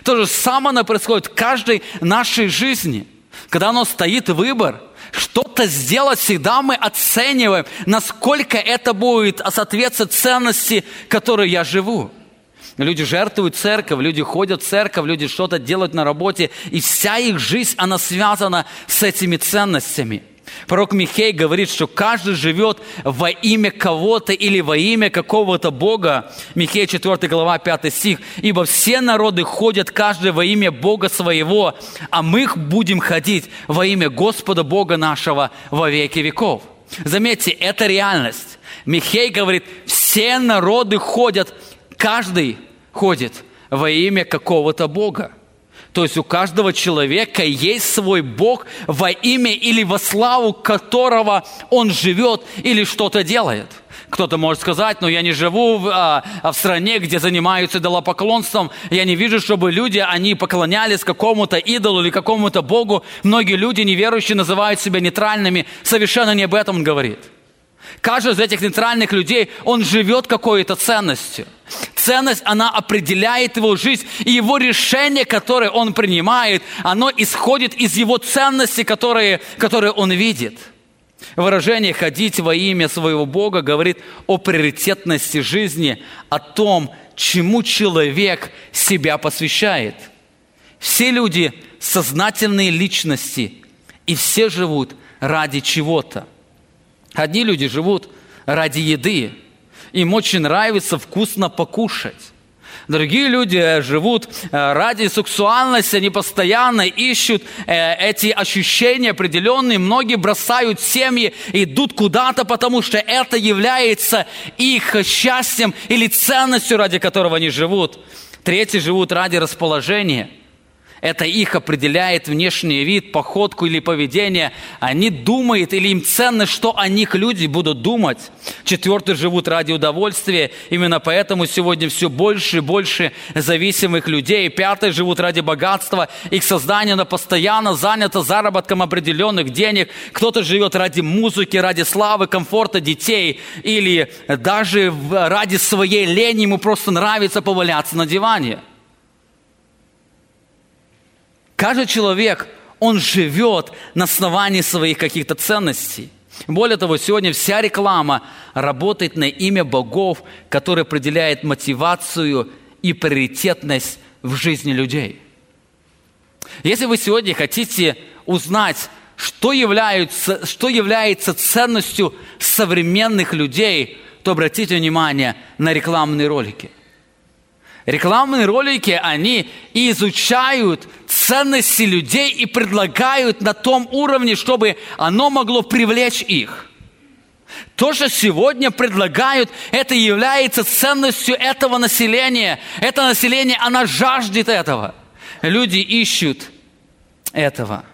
То же самое происходит в каждой нашей жизни. Когда оно стоит выбор, что-то сделать, всегда мы оцениваем, насколько это будет соответствовать ценности, которой я живу. Люди жертвуют церковь, люди ходят в церковь, люди что-то делают на работе, и вся их жизнь, она связана с этими ценностями – Пророк Михей говорит, что каждый живет во имя кого-то или во имя какого-то Бога. Михей 4 глава 5 стих. «Ибо все народы ходят каждый во имя Бога своего, а мы будем ходить во имя Господа Бога нашего во веки веков». Заметьте, это реальность. Михей говорит, все народы ходят, каждый ходит во имя какого-то Бога. То есть у каждого человека есть свой Бог во имя или во славу которого он живет или что-то делает. Кто-то может сказать, но я не живу в, а, а в стране, где занимаются идолопоклонством. Я не вижу, чтобы люди, они поклонялись какому-то идолу или какому-то Богу. Многие люди неверующие называют себя нейтральными. Совершенно не об этом он говорит. Каждый из этих нейтральных людей, он живет какой-то ценностью. Ценность, она определяет его жизнь, и его решение, которое он принимает, оно исходит из его ценностей, которые, которые он видит. Выражение «ходить во имя своего Бога» говорит о приоритетности жизни, о том, чему человек себя посвящает. Все люди – сознательные личности, и все живут ради чего-то. Одни люди живут ради еды. Им очень нравится вкусно покушать. Другие люди живут э, ради сексуальности, они постоянно ищут э, эти ощущения определенные. Многие бросают семьи, идут куда-то, потому что это является их счастьем или ценностью, ради которого они живут. Третьи живут ради расположения – это их определяет внешний вид, походку или поведение. Они думают или им ценно, что о них люди будут думать. Четвертые живут ради удовольствия. Именно поэтому сегодня все больше и больше зависимых людей. Пятые живут ради богатства. Их создание на постоянно занято заработком определенных денег. Кто-то живет ради музыки, ради славы, комфорта детей. Или даже ради своей лени ему просто нравится поваляться на диване. Каждый человек, он живет на основании своих каких-то ценностей. Более того, сегодня вся реклама работает на имя богов, который определяет мотивацию и приоритетность в жизни людей. Если вы сегодня хотите узнать, что является, что является ценностью современных людей, то обратите внимание на рекламные ролики – Рекламные ролики, они изучают ценности людей и предлагают на том уровне, чтобы оно могло привлечь их. То, что сегодня предлагают, это является ценностью этого населения. Это население, оно жаждет этого. Люди ищут этого.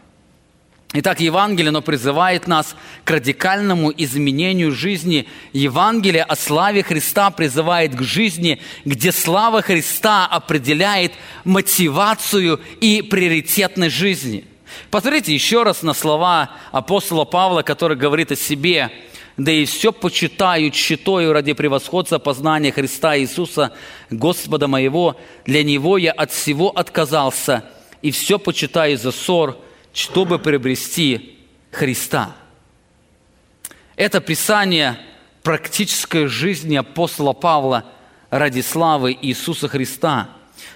Итак, Евангелие, оно призывает нас к радикальному изменению жизни. Евангелие о славе Христа призывает к жизни, где слава Христа определяет мотивацию и приоритетность жизни. Посмотрите еще раз на слова апостола Павла, который говорит о себе. «Да и все почитаю считаю ради превосходства познания Христа Иисуса, Господа моего. Для Него я от всего отказался, и все почитаю за ссор, чтобы приобрести Христа. Это Писание практической жизни апостола Павла ради славы Иисуса Христа.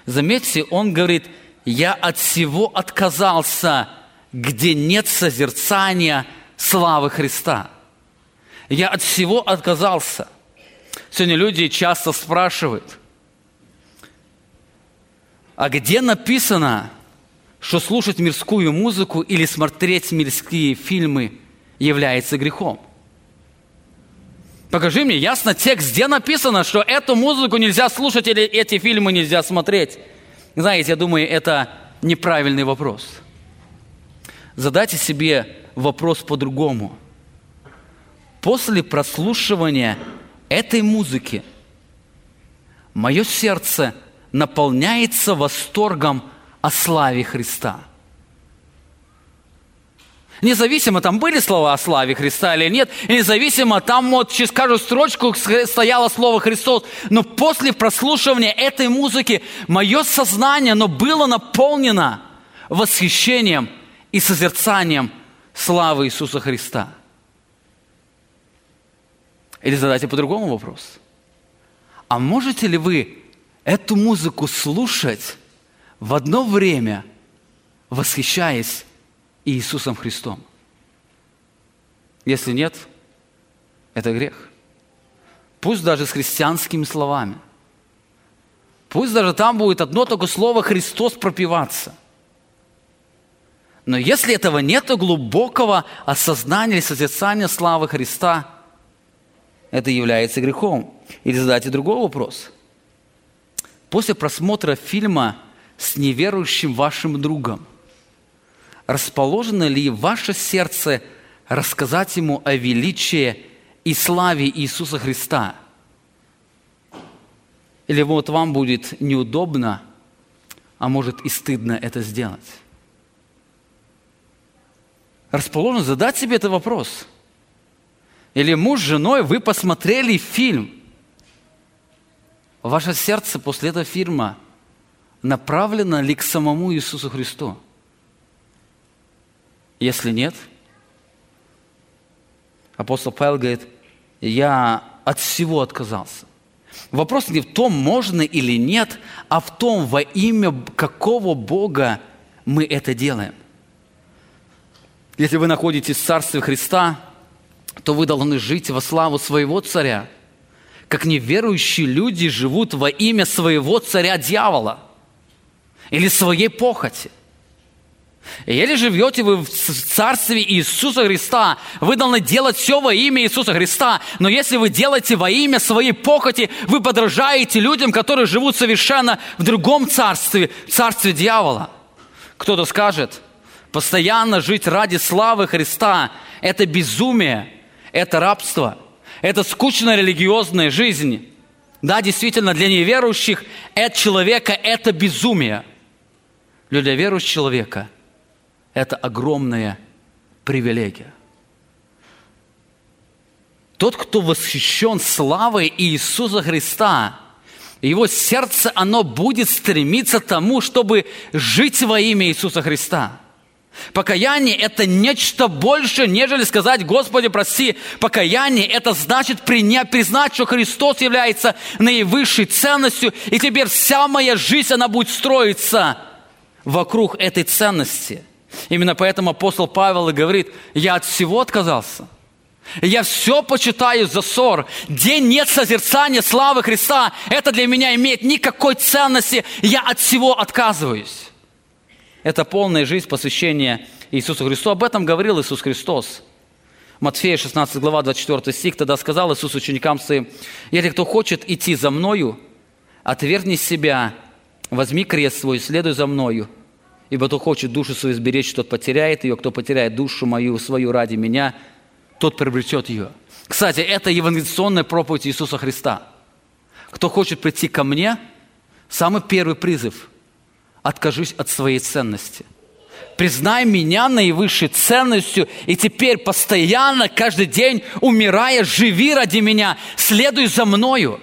Заметьте, он говорит, я от всего отказался, где нет созерцания славы Христа. Я от всего отказался. Сегодня люди часто спрашивают, а где написано, что слушать мирскую музыку или смотреть мирские фильмы является грехом. Покажи мне ясно текст, где написано, что эту музыку нельзя слушать или эти фильмы нельзя смотреть. Знаете, я думаю, это неправильный вопрос. Задайте себе вопрос по-другому. После прослушивания этой музыки мое сердце наполняется восторгом о славе Христа. Независимо, там были слова о славе Христа или нет, и независимо, там вот через каждую строчку стояло слово Христос, но после прослушивания этой музыки мое сознание, оно было наполнено восхищением и созерцанием славы Иисуса Христа. Или задайте по-другому вопрос. А можете ли вы эту музыку слушать в одно время, восхищаясь Иисусом Христом? Если нет, это грех. Пусть даже с христианскими словами. Пусть даже там будет одно только слово «Христос» пропиваться. Но если этого нет, глубокого осознания или созерцания славы Христа, это является грехом. Или задайте другой вопрос. После просмотра фильма с неверующим вашим другом, расположено ли ваше сердце рассказать ему о величии и славе Иисуса Христа? Или вот вам будет неудобно, а может и стыдно это сделать? расположен задать себе этот вопрос. Или муж с женой, вы посмотрели фильм. Ваше сердце после этого фильма направлено ли к самому Иисусу Христу? Если нет, апостол Павел говорит, я от всего отказался. Вопрос не в том, можно или нет, а в том, во имя какого Бога мы это делаем. Если вы находитесь в Царстве Христа, то вы должны жить во славу своего царя, как неверующие люди живут во имя своего царя дьявола или своей похоти. И если живете вы в Царстве Иисуса Христа, вы должны делать все во имя Иисуса Христа. Но если вы делаете во имя своей похоти, вы подражаете людям, которые живут совершенно в другом царстве, царстве дьявола. Кто-то скажет – Постоянно жить ради славы Христа – это безумие, это рабство, это скучная религиозная жизнь. Да, действительно, для неверующих от человека это безумие. Для верующего человека это огромная привилегия. Тот, кто восхищен славой Иисуса Христа, его сердце, оно будет стремиться тому, чтобы жить во имя Иисуса Христа – Покаяние – это нечто больше, нежели сказать, Господи, прости. Покаяние – это значит принять, признать, что Христос является наивысшей ценностью, и теперь вся моя жизнь, она будет строиться вокруг этой ценности. Именно поэтому апостол Павел и говорит, я от всего отказался. Я все почитаю за ссор. Где нет созерцания славы Христа, это для меня имеет никакой ценности. Я от всего отказываюсь. Это полная жизнь посвящения Иисусу Христу. Об этом говорил Иисус Христос. Матфея 16 глава 24 стих. Тогда сказал Иисус ученикам своим, «Если кто хочет идти за Мною, отвергни себя, возьми крест свой, следуй за Мною. Ибо кто хочет душу свою сберечь, тот потеряет ее, кто потеряет душу мою свою ради меня, тот приобретет ее». Кстати, это евангелизационная проповедь Иисуса Христа. Кто хочет прийти ко мне, самый первый призыв – откажусь от своей ценности. Признай меня наивысшей ценностью, и теперь постоянно, каждый день, умирая, живи ради меня, следуй за мною.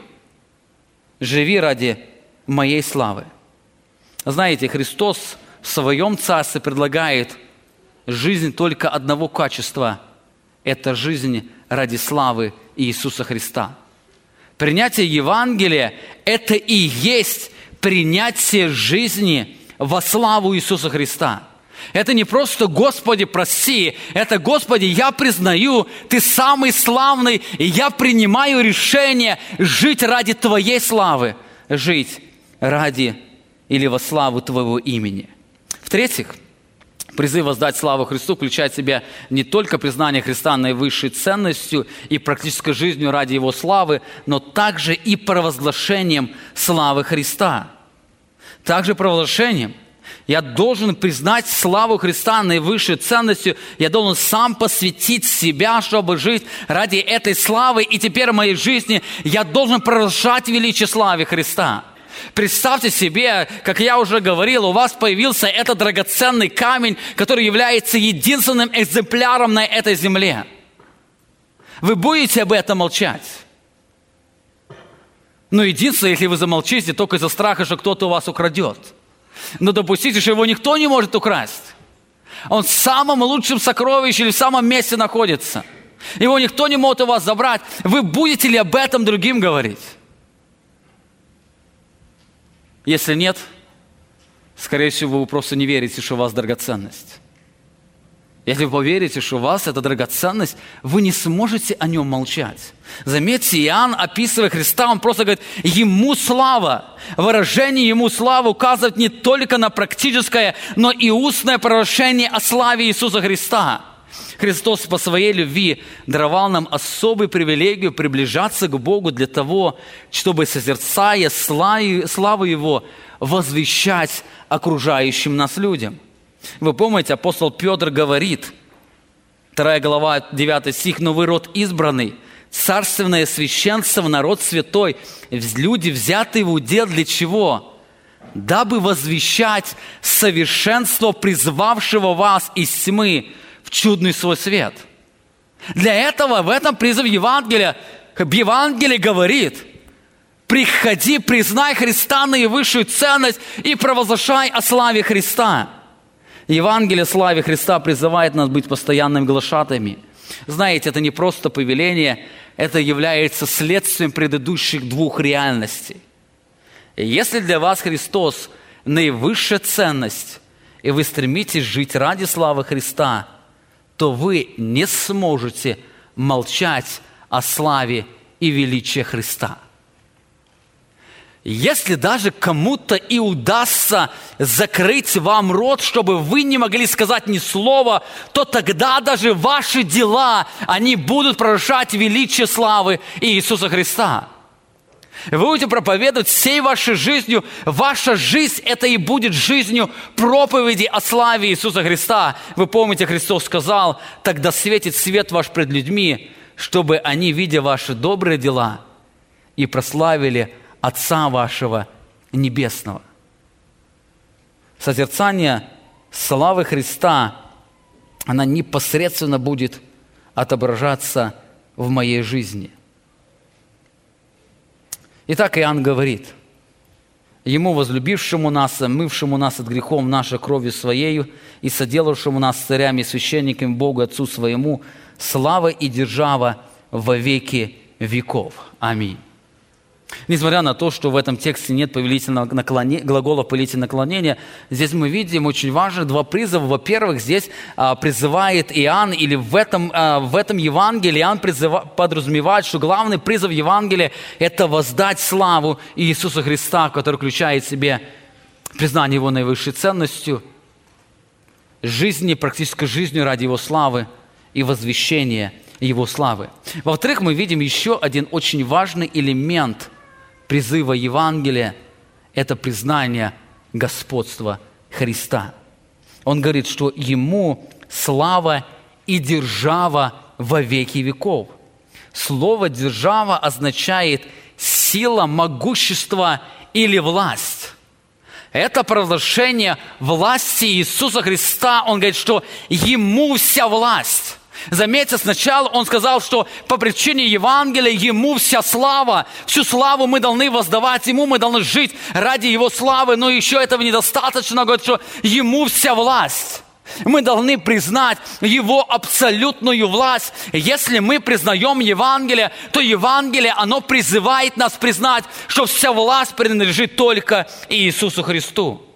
Живи ради моей славы. Знаете, Христос в своем царстве предлагает жизнь только одного качества – это жизнь ради славы Иисуса Христа. Принятие Евангелия – это и есть принятие жизни во славу Иисуса Христа. Это не просто «Господи, прости», это «Господи, я признаю, Ты самый славный, и я принимаю решение жить ради Твоей славы, жить ради или во славу Твоего имени». В-третьих, призыв воздать славу Христу включает в себя не только признание Христа наивысшей ценностью и практической жизнью ради Его славы, но также и провозглашением славы Христа – также провозглашением. Я должен признать славу Христа наивысшей ценностью. Я должен сам посвятить себя, чтобы жить ради этой славы. И теперь в моей жизни я должен провозглашать величие славы Христа. Представьте себе, как я уже говорил, у вас появился этот драгоценный камень, который является единственным экземпляром на этой земле. Вы будете об этом молчать? Но единственное, если вы замолчите, только из-за страха, что кто-то у вас украдет. Но допустите, что его никто не может украсть. Он в самом лучшем сокровище или в самом месте находится. Его никто не может у вас забрать. Вы будете ли об этом другим говорить? Если нет, скорее всего, вы просто не верите, что у вас драгоценность. Если вы поверите, что у вас это драгоценность, вы не сможете о нем молчать. Заметьте, Иоанн, описывая Христа, он просто говорит, ему слава. Выражение ему славы указывает не только на практическое, но и устное провозглашение о славе Иисуса Христа. Христос по своей любви даровал нам особую привилегию приближаться к Богу для того, чтобы, созерцая славу Его, возвещать окружающим нас людям – вы помните, апостол Петр говорит, 2 глава, 9 стих, «Но вы род избранный, царственное священство, народ святой, люди, взятые в удел для чего? Дабы возвещать совершенство призвавшего вас из тьмы чудный свой свет». Для этого в этом призыв Евангелия, Евангелие говорит, приходи, признай Христа наивысшую ценность и провозглашай о славе Христа – Евангелие славе Христа призывает нас быть постоянными глашатами. Знаете, это не просто повеление, это является следствием предыдущих двух реальностей. И если для вас Христос наивысшая ценность, и вы стремитесь жить ради славы Христа, то вы не сможете молчать о славе и величии Христа – если даже кому-то и удастся закрыть вам рот, чтобы вы не могли сказать ни слова, то тогда даже ваши дела, они будут прорушать величие славы Иисуса Христа. Вы будете проповедовать всей вашей жизнью. Ваша жизнь – это и будет жизнью проповеди о славе Иисуса Христа. Вы помните, Христос сказал, «Тогда светит свет ваш пред людьми, чтобы они, видя ваши добрые дела, и прославили Отца вашего Небесного. Созерцание славы Христа, она непосредственно будет отображаться в моей жизни. Итак, Иоанн говорит, Ему, возлюбившему нас, омывшему нас от грехов нашей кровью Своею и соделавшему нас царями и священниками Богу Отцу Своему, слава и держава во веки веков. Аминь. Несмотря на то, что в этом тексте нет повелительного наклонения, глагола повелительного наклонения, здесь мы видим очень важно два призыва. Во-первых, здесь а, призывает Иоанн, или в этом, а, в этом Евангелии Иоанн призыва, подразумевает, что главный призыв Евангелия – это воздать славу Иисуса Христа, который включает в себе признание Его наивысшей ценностью, жизни, практической жизнью ради Его славы и возвещение Его славы. Во-вторых, мы видим еще один очень важный элемент – призыва Евангелия – это признание господства Христа. Он говорит, что Ему слава и держава во веки веков. Слово «держава» означает сила, могущество или власть. Это провозглашение власти Иисуса Христа. Он говорит, что Ему вся власть. Заметьте, сначала он сказал, что по причине Евангелия ему вся слава, всю славу мы должны воздавать ему, мы должны жить ради его славы, но еще этого недостаточно, говорит, что ему вся власть. Мы должны признать Его абсолютную власть. Если мы признаем Евангелие, то Евангелие, оно призывает нас признать, что вся власть принадлежит только Иисусу Христу.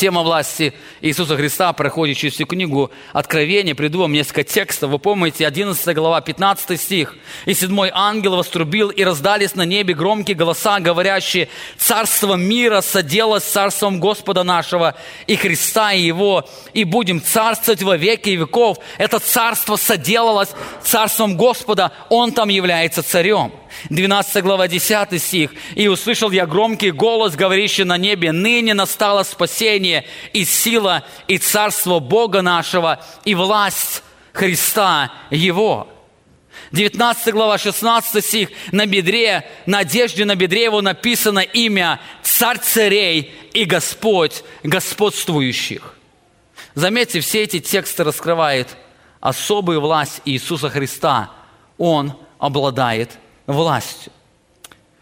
Тема власти Иисуса Христа проходит через всю книгу Откровения. Приду вам несколько текстов. Вы помните, 11 глава, 15 стих. «И седьмой ангел вострубил, и раздались на небе громкие голоса, говорящие, «Царство мира соделалось царством Господа нашего и Христа и Его, и будем царствовать во веки веков». Это царство соделалось царством Господа, Он там является царем. 12 глава, 10 стих. «И услышал я громкий голос, говорящий на небе, ныне настало спасение и сила, и царство Бога нашего, и власть Христа Его». 19 глава, 16 стих. На бедре, на одежде на бедре его написано имя Царь царей и Господь господствующих. Заметьте, все эти тексты раскрывают особую власть Иисуса Христа. Он обладает властью.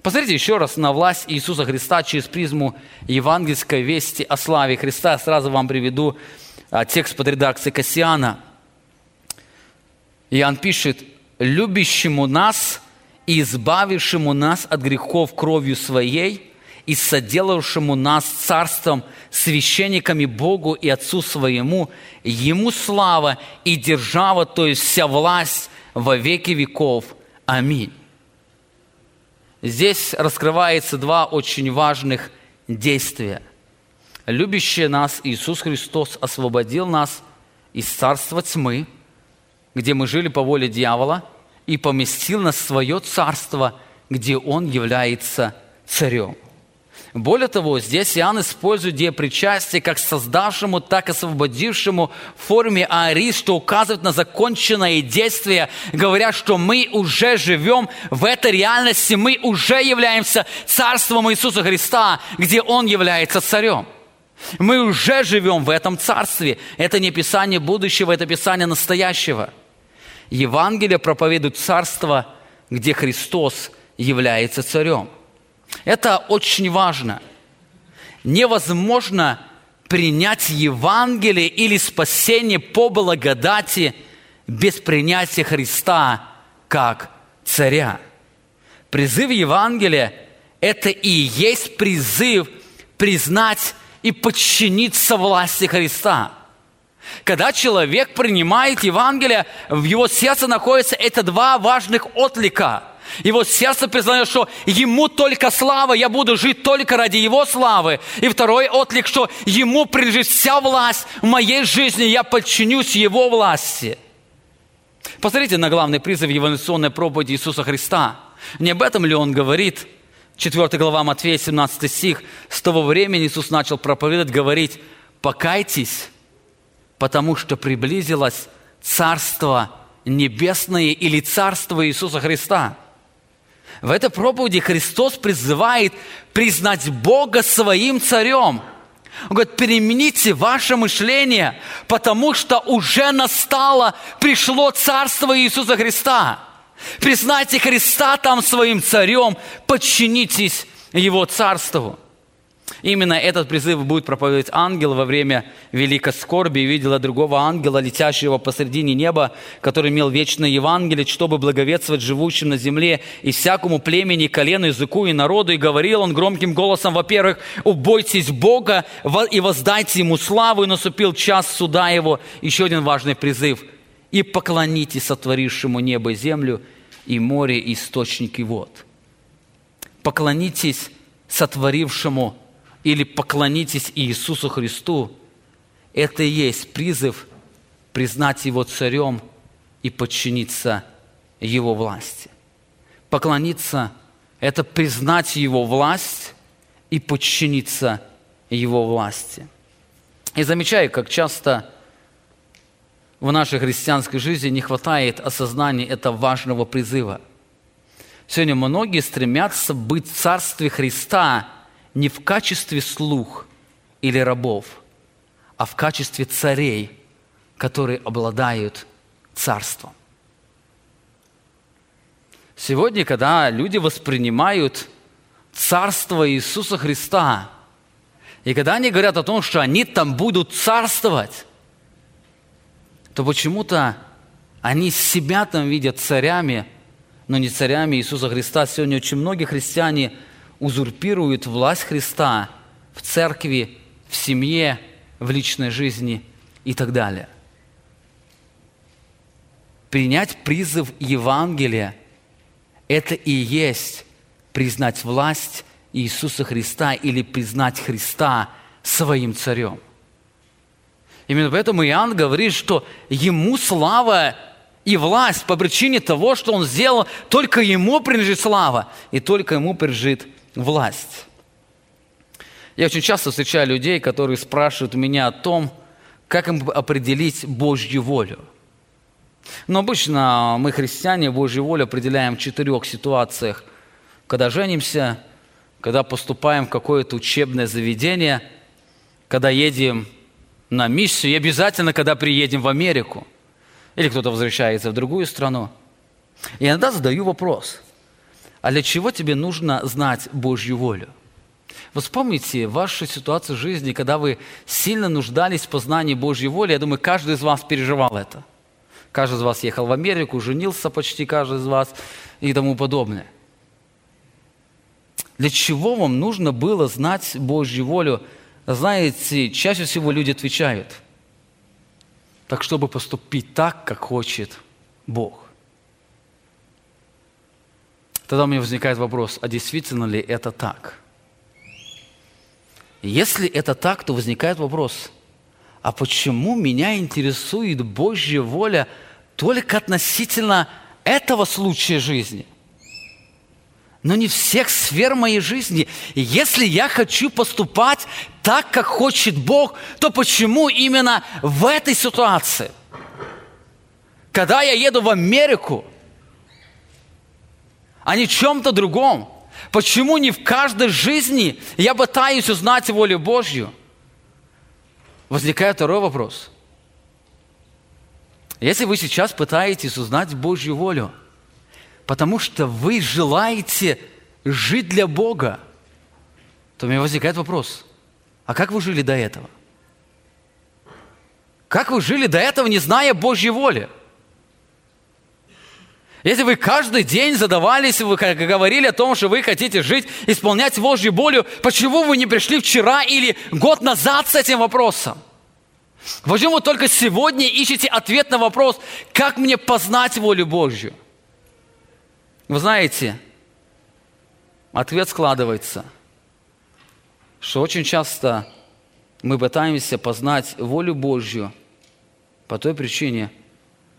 Посмотрите еще раз на власть Иисуса Христа через призму евангельской вести о славе Христа. Я сразу вам приведу а, текст под редакцией Кассиана. Иоанн пишет, «Любящему нас и избавившему нас от грехов кровью Своей и соделавшему нас царством, священниками Богу и Отцу Своему, Ему слава и держава, то есть вся власть во веки веков. Аминь. Здесь раскрывается два очень важных действия. Любящий нас Иисус Христос освободил нас из царства тьмы, где мы жили по воле дьявола, и поместил нас в свое царство, где Он является царем. Более того, здесь Иоанн использует идею причастия как создавшему, так и освободившему в форме ари, что указывает на законченное действие, говоря, что мы уже живем в этой реальности, мы уже являемся царством Иисуса Христа, где Он является царем. Мы уже живем в этом царстве. Это не писание будущего, это писание настоящего. Евангелие проповедует царство, где Христос является царем. Это очень важно. Невозможно принять Евангелие или спасение по благодати без принятия Христа как царя. Призыв Евангелия – это и есть призыв признать и подчиниться власти Христа. Когда человек принимает Евангелие, в его сердце находятся это два важных отлика. Его сердце признает, что ему только слава, я буду жить только ради его славы. И второй отлик, что ему принадлежит вся власть в моей жизни, я подчинюсь его власти. Посмотрите на главный призыв евангелиционной проповеди Иисуса Христа. Не об этом ли он говорит? 4 глава Матфея, 17 стих. С того времени Иисус начал проповедовать, говорить, покайтесь, потому что приблизилось Царство Небесное или Царство Иисуса Христа – в этой проповеди Христос призывает признать Бога своим царем. Он говорит, перемените ваше мышление, потому что уже настало, пришло Царство Иисуса Христа. Признайте Христа там своим царем, подчинитесь Его Царству. Именно этот призыв будет проповедовать ангел во время великой скорби. И видела другого ангела, летящего посредине неба, который имел вечное Евангелие, чтобы благовествовать живущим на земле и всякому племени, колену, языку и народу. И говорил он громким голосом, во-первых, убойтесь Бога и воздайте Ему славу, и наступил час суда Его. Еще один важный призыв. И поклонитесь сотворившему небо и землю, и море, и источники вод. Поклонитесь сотворившему или поклонитесь Иисусу Христу, это и есть призыв признать Его царем и подчиниться Его власти. Поклониться – это признать Его власть и подчиниться Его власти. И замечаю, как часто в нашей христианской жизни не хватает осознания этого важного призыва. Сегодня многие стремятся быть в Царстве Христа – не в качестве слух или рабов, а в качестве царей, которые обладают царством. Сегодня, когда люди воспринимают царство Иисуса Христа, и когда они говорят о том, что они там будут царствовать, то почему-то они себя там видят царями, но не царями Иисуса Христа. Сегодня очень многие христиане – узурпируют власть Христа в церкви, в семье, в личной жизни и так далее. Принять призыв Евангелия – это и есть признать власть Иисуса Христа или признать Христа своим царем. Именно поэтому Иоанн говорит, что ему слава и власть по причине того, что он сделал, только ему принадлежит слава, и только ему принадлежит власть. Я очень часто встречаю людей, которые спрашивают меня о том, как им определить Божью волю. Но обычно мы, христиане, Божью волю определяем в четырех ситуациях. Когда женимся, когда поступаем в какое-то учебное заведение, когда едем на миссию и обязательно, когда приедем в Америку. Или кто-то возвращается в другую страну. Я иногда задаю вопрос – а для чего тебе нужно знать Божью волю? Вы вспомните вашу ситуацию в жизни, когда вы сильно нуждались в познании Божьей воли. Я думаю, каждый из вас переживал это. Каждый из вас ехал в Америку, женился почти каждый из вас и тому подобное. Для чего вам нужно было знать Божью волю? Знаете, чаще всего люди отвечают, так чтобы поступить так, как хочет Бог. Тогда у меня возникает вопрос, а действительно ли это так? Если это так, то возникает вопрос, а почему меня интересует Божья воля только относительно этого случая жизни – но не всех сфер моей жизни. Если я хочу поступать так, как хочет Бог, то почему именно в этой ситуации? Когда я еду в Америку, а не чем-то другом, почему не в каждой жизни я пытаюсь узнать волю Божью? Возникает второй вопрос. Если вы сейчас пытаетесь узнать Божью волю – потому что вы желаете жить для Бога, то у меня возникает вопрос, а как вы жили до этого? Как вы жили до этого, не зная Божьей воли? Если вы каждый день задавались, вы говорили о том, что вы хотите жить, исполнять Божью волю, почему вы не пришли вчера или год назад с этим вопросом? Почему вы только сегодня ищете ответ на вопрос, как мне познать волю Божью? Вы знаете, ответ складывается, что очень часто мы пытаемся познать волю Божью по той причине,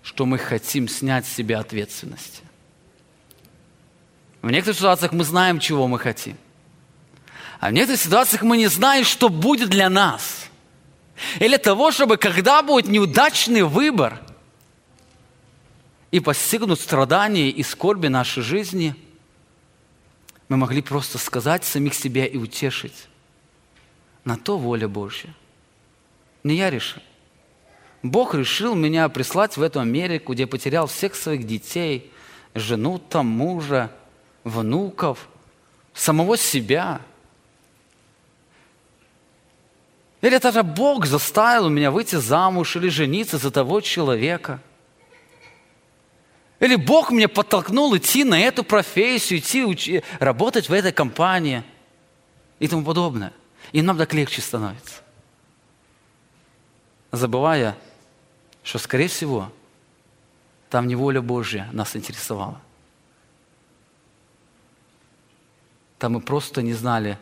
что мы хотим снять с себя ответственность. В некоторых ситуациях мы знаем, чего мы хотим. А в некоторых ситуациях мы не знаем, что будет для нас. Или того, чтобы когда будет неудачный выбор, и постигнут страдания и скорби нашей жизни, мы могли просто сказать самих себе и утешить. На то воля Божья. Не я решил. Бог решил меня прислать в эту Америку, где потерял всех своих детей, жену там, мужа, внуков, самого себя. Или это же Бог заставил меня выйти замуж или жениться за того человека – или Бог меня подтолкнул идти на эту профессию, идти учи, работать в этой компании и тому подобное. И нам так легче становится. Забывая, что, скорее всего, там не воля Божья нас интересовала. Там мы просто не знали,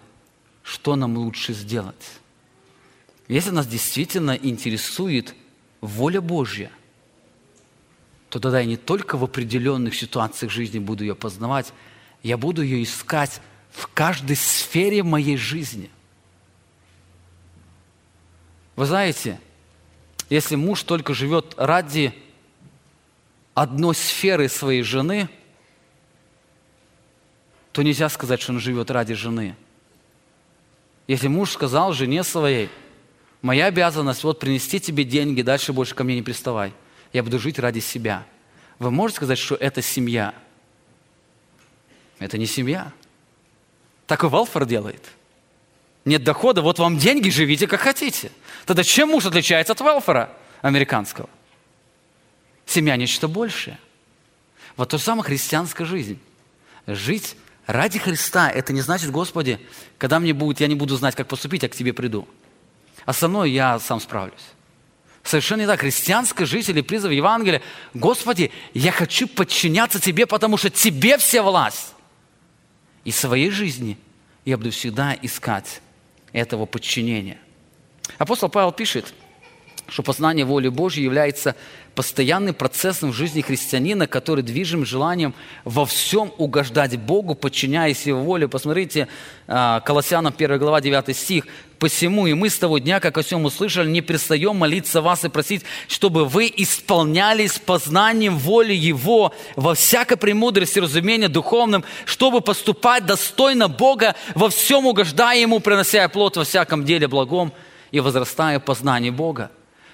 что нам лучше сделать. Если нас действительно интересует воля Божья, то тогда я не только в определенных ситуациях жизни буду ее познавать, я буду ее искать в каждой сфере моей жизни. Вы знаете, если муж только живет ради одной сферы своей жены, то нельзя сказать, что он живет ради жены. Если муж сказал жене своей, моя обязанность вот принести тебе деньги, дальше больше ко мне не приставай – я буду жить ради себя. Вы можете сказать, что это семья? Это не семья. Так и Валфор делает. Нет дохода, вот вам деньги, живите как хотите. Тогда чем муж отличается от Велфора американского? Семья – нечто большее. Вот то же самое христианская жизнь. Жить ради Христа – это не значит, Господи, когда мне будет, я не буду знать, как поступить, я к Тебе приду. Остальное я сам справлюсь. Совершенно не так. Христианская жизнь или призыв Евангелия. Господи, я хочу подчиняться Тебе, потому что Тебе вся власть. И своей жизни я буду всегда искать этого подчинения. Апостол Павел пишет, что познание воли Божьей является постоянным процессом в жизни христианина, который движим желанием во всем угождать Богу, подчиняясь Его воле. Посмотрите, а, Колоссянам 1 глава 9 стих. «Посему и мы с того дня, как о всем услышали, не перестаем молиться вас и просить, чтобы вы исполнялись познанием воли Его во всякой премудрости, разумения духовным, чтобы поступать достойно Бога, во всем угождая Ему, принося плод во всяком деле благом и возрастая познание Бога»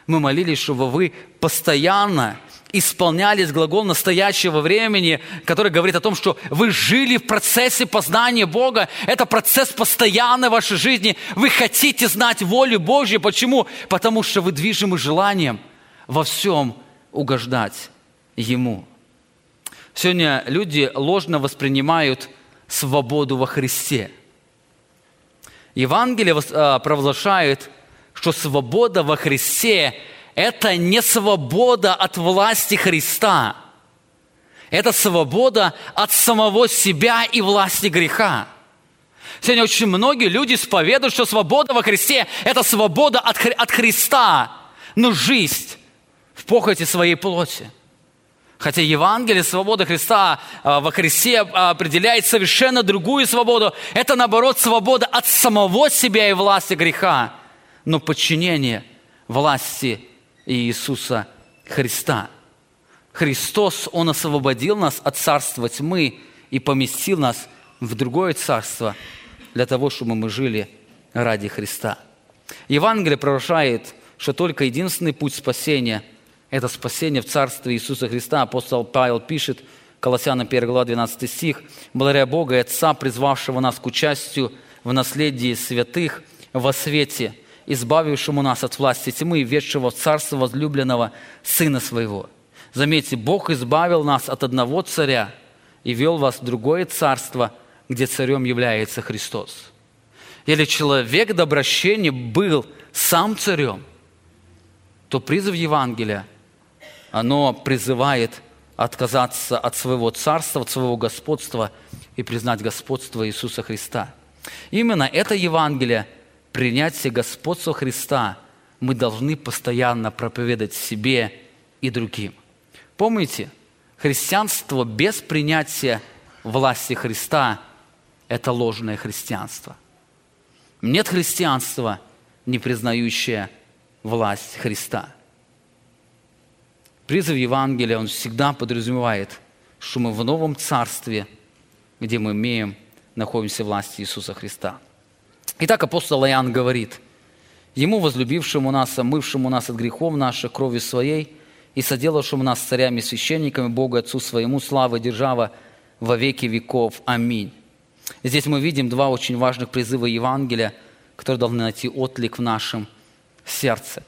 мы молились, чтобы вы постоянно исполнялись глагол настоящего времени, который говорит о том, что вы жили в процессе познания Бога. Это процесс постоянной вашей жизни. Вы хотите знать волю Божью. Почему? Потому что вы движимы желанием во всем угождать Ему. Сегодня люди ложно воспринимают свободу во Христе. Евангелие а, провозглашает, что свобода во Христе – это не свобода от власти Христа. Это свобода от самого себя и власти греха. Сегодня очень многие люди исповедуют, что свобода во Христе – это свобода от, Хри- от Христа, но жизнь в похоти своей плоти. Хотя Евангелие свободы Христа а, во Христе определяет совершенно другую свободу. Это, наоборот, свобода от самого себя и власти греха, но подчинение власти Иисуса Христа. Христос, Он освободил нас от царства тьмы и поместил нас в другое царство для того, чтобы мы жили ради Христа. Евангелие провозглашает, что только единственный путь спасения – это спасение в Царстве Иисуса Христа. Апостол Павел пишет, Колоссянам 1 глава 12 стих, «Благодаря Бога и Отца, призвавшего нас к участию в наследии святых во свете, избавившему нас от власти тьмы и ведшего в царство возлюбленного Сына Своего». Заметьте, Бог избавил нас от одного царя и вел вас в другое царство, где царем является Христос. Или человек до обращения был сам царем, то призыв Евангелия, оно призывает отказаться от своего царства, от своего господства и признать господство Иисуса Христа. Именно это Евангелие, принятие господства Христа, мы должны постоянно проповедовать себе и другим. Помните, христианство без принятия власти Христа – это ложное христианство. Нет христианства, не признающее власть Христа. Призыв Евангелия, он всегда подразумевает, что мы в новом царстве, где мы имеем, находимся в власти Иисуса Христа. Итак, апостол Иоанн говорит, «Ему, возлюбившему нас, омывшему нас от грехов наших кровью своей, и соделавшему нас царями и священниками, Богу Отцу своему, слава и держава во веки веков. Аминь». Здесь мы видим два очень важных призыва Евангелия, которые должны найти отклик в нашем сердце.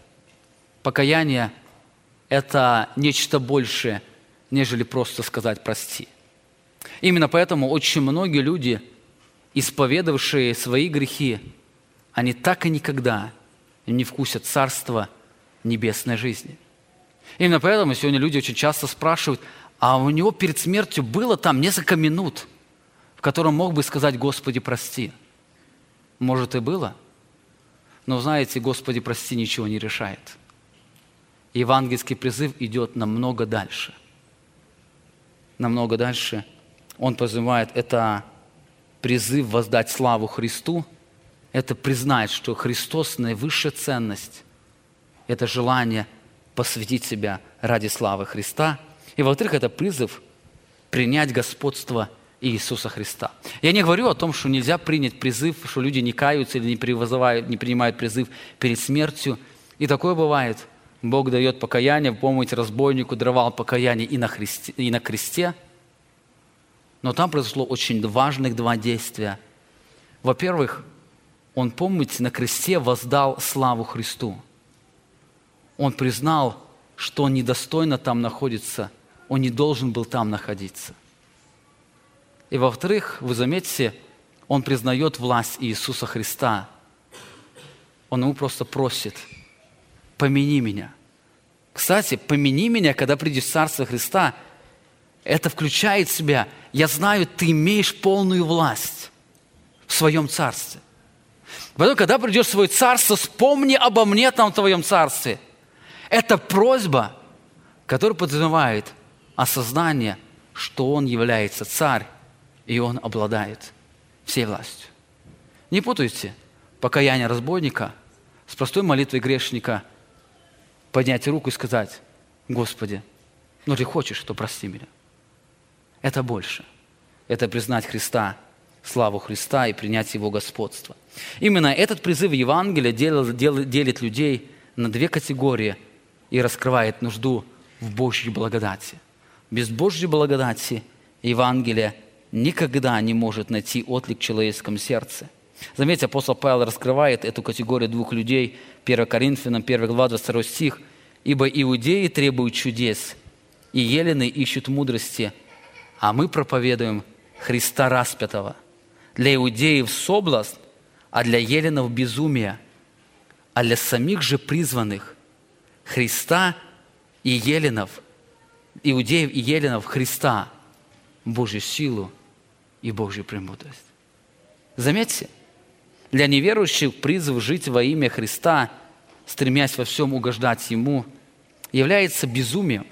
Покаяние – это нечто большее, нежели просто сказать «прости». Именно поэтому очень многие люди, исповедовавшие свои грехи, они так и никогда не вкусят Царства Небесной жизни. Именно поэтому сегодня люди очень часто спрашивают, а у него перед смертью было там несколько минут, в котором мог бы сказать «Господи, прости». Может, и было, но, знаете, «Господи, прости» ничего не решает. Евангельский призыв идет намного дальше. Намного дальше. Он подразумевает, это призыв воздать славу Христу, это признать, что Христос – наивысшая ценность, это желание посвятить себя ради славы Христа. И, во-вторых, это призыв принять господство Иисуса Христа. Я не говорю о том, что нельзя принять призыв, что люди не каются или не, не принимают призыв перед смертью. И такое бывает. Бог дает покаяние, помните, разбойнику даровал покаяние и на, христе, и на кресте. Но там произошло очень важных два действия. Во-первых, он, помните, на кресте воздал славу Христу. Он признал, что он недостойно там находится, он не должен был там находиться. И во-вторых, вы заметите, он признает власть Иисуса Христа. Он ему просто просит, помяни меня. Кстати, помяни меня, когда придешь в Царство Христа, это включает в себя, я знаю, ты имеешь полную власть в своем царстве. Поэтому, когда придешь в свое царство, вспомни обо мне там в твоем царстве. Это просьба, которая подразумевает осознание, что Он является царь, и Он обладает всей властью. Не путайте покаяние разбойника с простой молитвой грешника поднять руку и сказать, Господи, ну ты хочешь, то прости меня. Это больше. Это признать Христа, славу Христа и принять Его господство. Именно этот призыв Евангелия делит людей на две категории – и раскрывает нужду в Божьей благодати. Без Божьей благодати Евангелие никогда не может найти отклик в человеческом сердце. Заметьте, апостол Павел раскрывает эту категорию двух людей, 1 Коринфянам, 1 глава, 22 стих. «Ибо иудеи требуют чудес, и елены ищут мудрости, а мы проповедуем Христа распятого. Для иудеев соблазн, а для еленов безумие. А для самих же призванных Христа и еленов, иудеев и еленов Христа, Божью силу и Божью премудрость. Заметьте, для неверующих призыв жить во имя Христа, стремясь во всем угождать Ему, является безумием,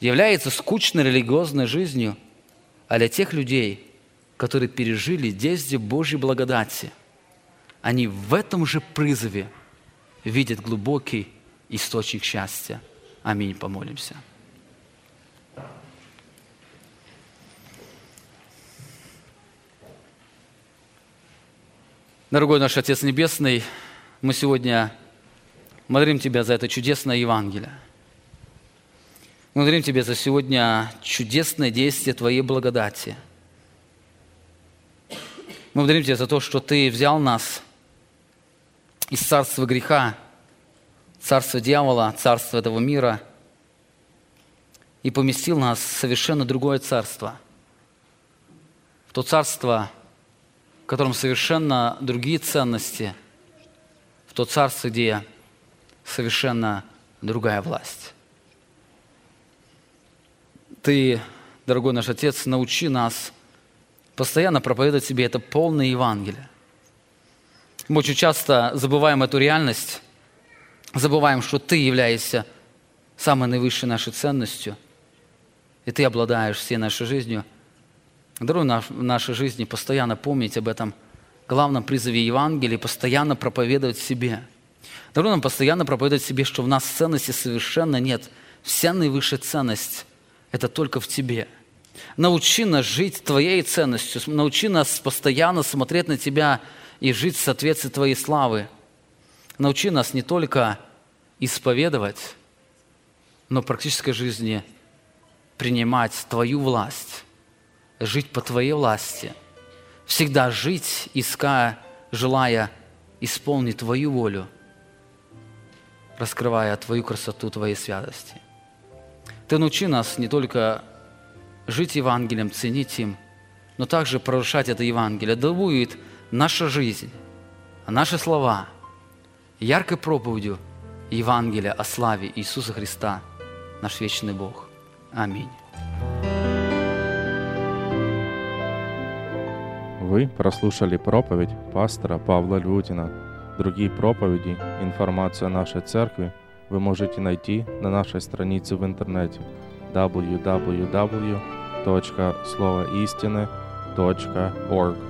является скучной религиозной жизнью, а для тех людей, которые пережили действие Божьей благодати, они в этом же призыве видят глубокий источник счастья. Аминь. Помолимся. Дорогой наш Отец Небесный, мы сегодня благодарим Тебя за это чудесное Евангелие. Благодарим Тебя за сегодня чудесное действие Твоей благодати. Мы благодарим Тебя за то, что Ты взял нас из царства греха, царства дьявола, царства этого мира и поместил нас в совершенно другое царство. В то царство, в котором совершенно другие ценности, в то царство, где совершенно другая власть. Ты, дорогой наш Отец, научи нас постоянно проповедовать себе это полное Евангелие. Мы очень часто забываем эту реальность, забываем, что Ты являешься самой наивысшей нашей ценностью, и Ты обладаешь всей нашей жизнью – Даруй в нашей жизни постоянно помнить об этом главном призыве Евангелия, постоянно проповедовать себе. Даруй нам постоянно проповедовать себе, что в нас ценности совершенно нет. Вся наивысшая ценность – это только в Тебе. Научи нас жить Твоей ценностью, научи нас постоянно смотреть на Тебя и жить в соответствии Твоей славы. Научи нас не только исповедовать, но в практической жизни принимать Твою власть жить по Твоей власти, всегда жить, иская, желая исполнить Твою волю, раскрывая Твою красоту, Твоей святости. Ты научи нас не только жить Евангелием, ценить им, но также прорушать это Евангелие. Да будет наша жизнь, наши слова яркой проповедью Евангелия о славе Иисуса Христа, наш вечный Бог. Аминь. Вы прослушали проповедь пастора Павла Лютина. Другие проповеди, информацию о нашей церкви вы можете найти на нашей странице в интернете www.словоистины.org.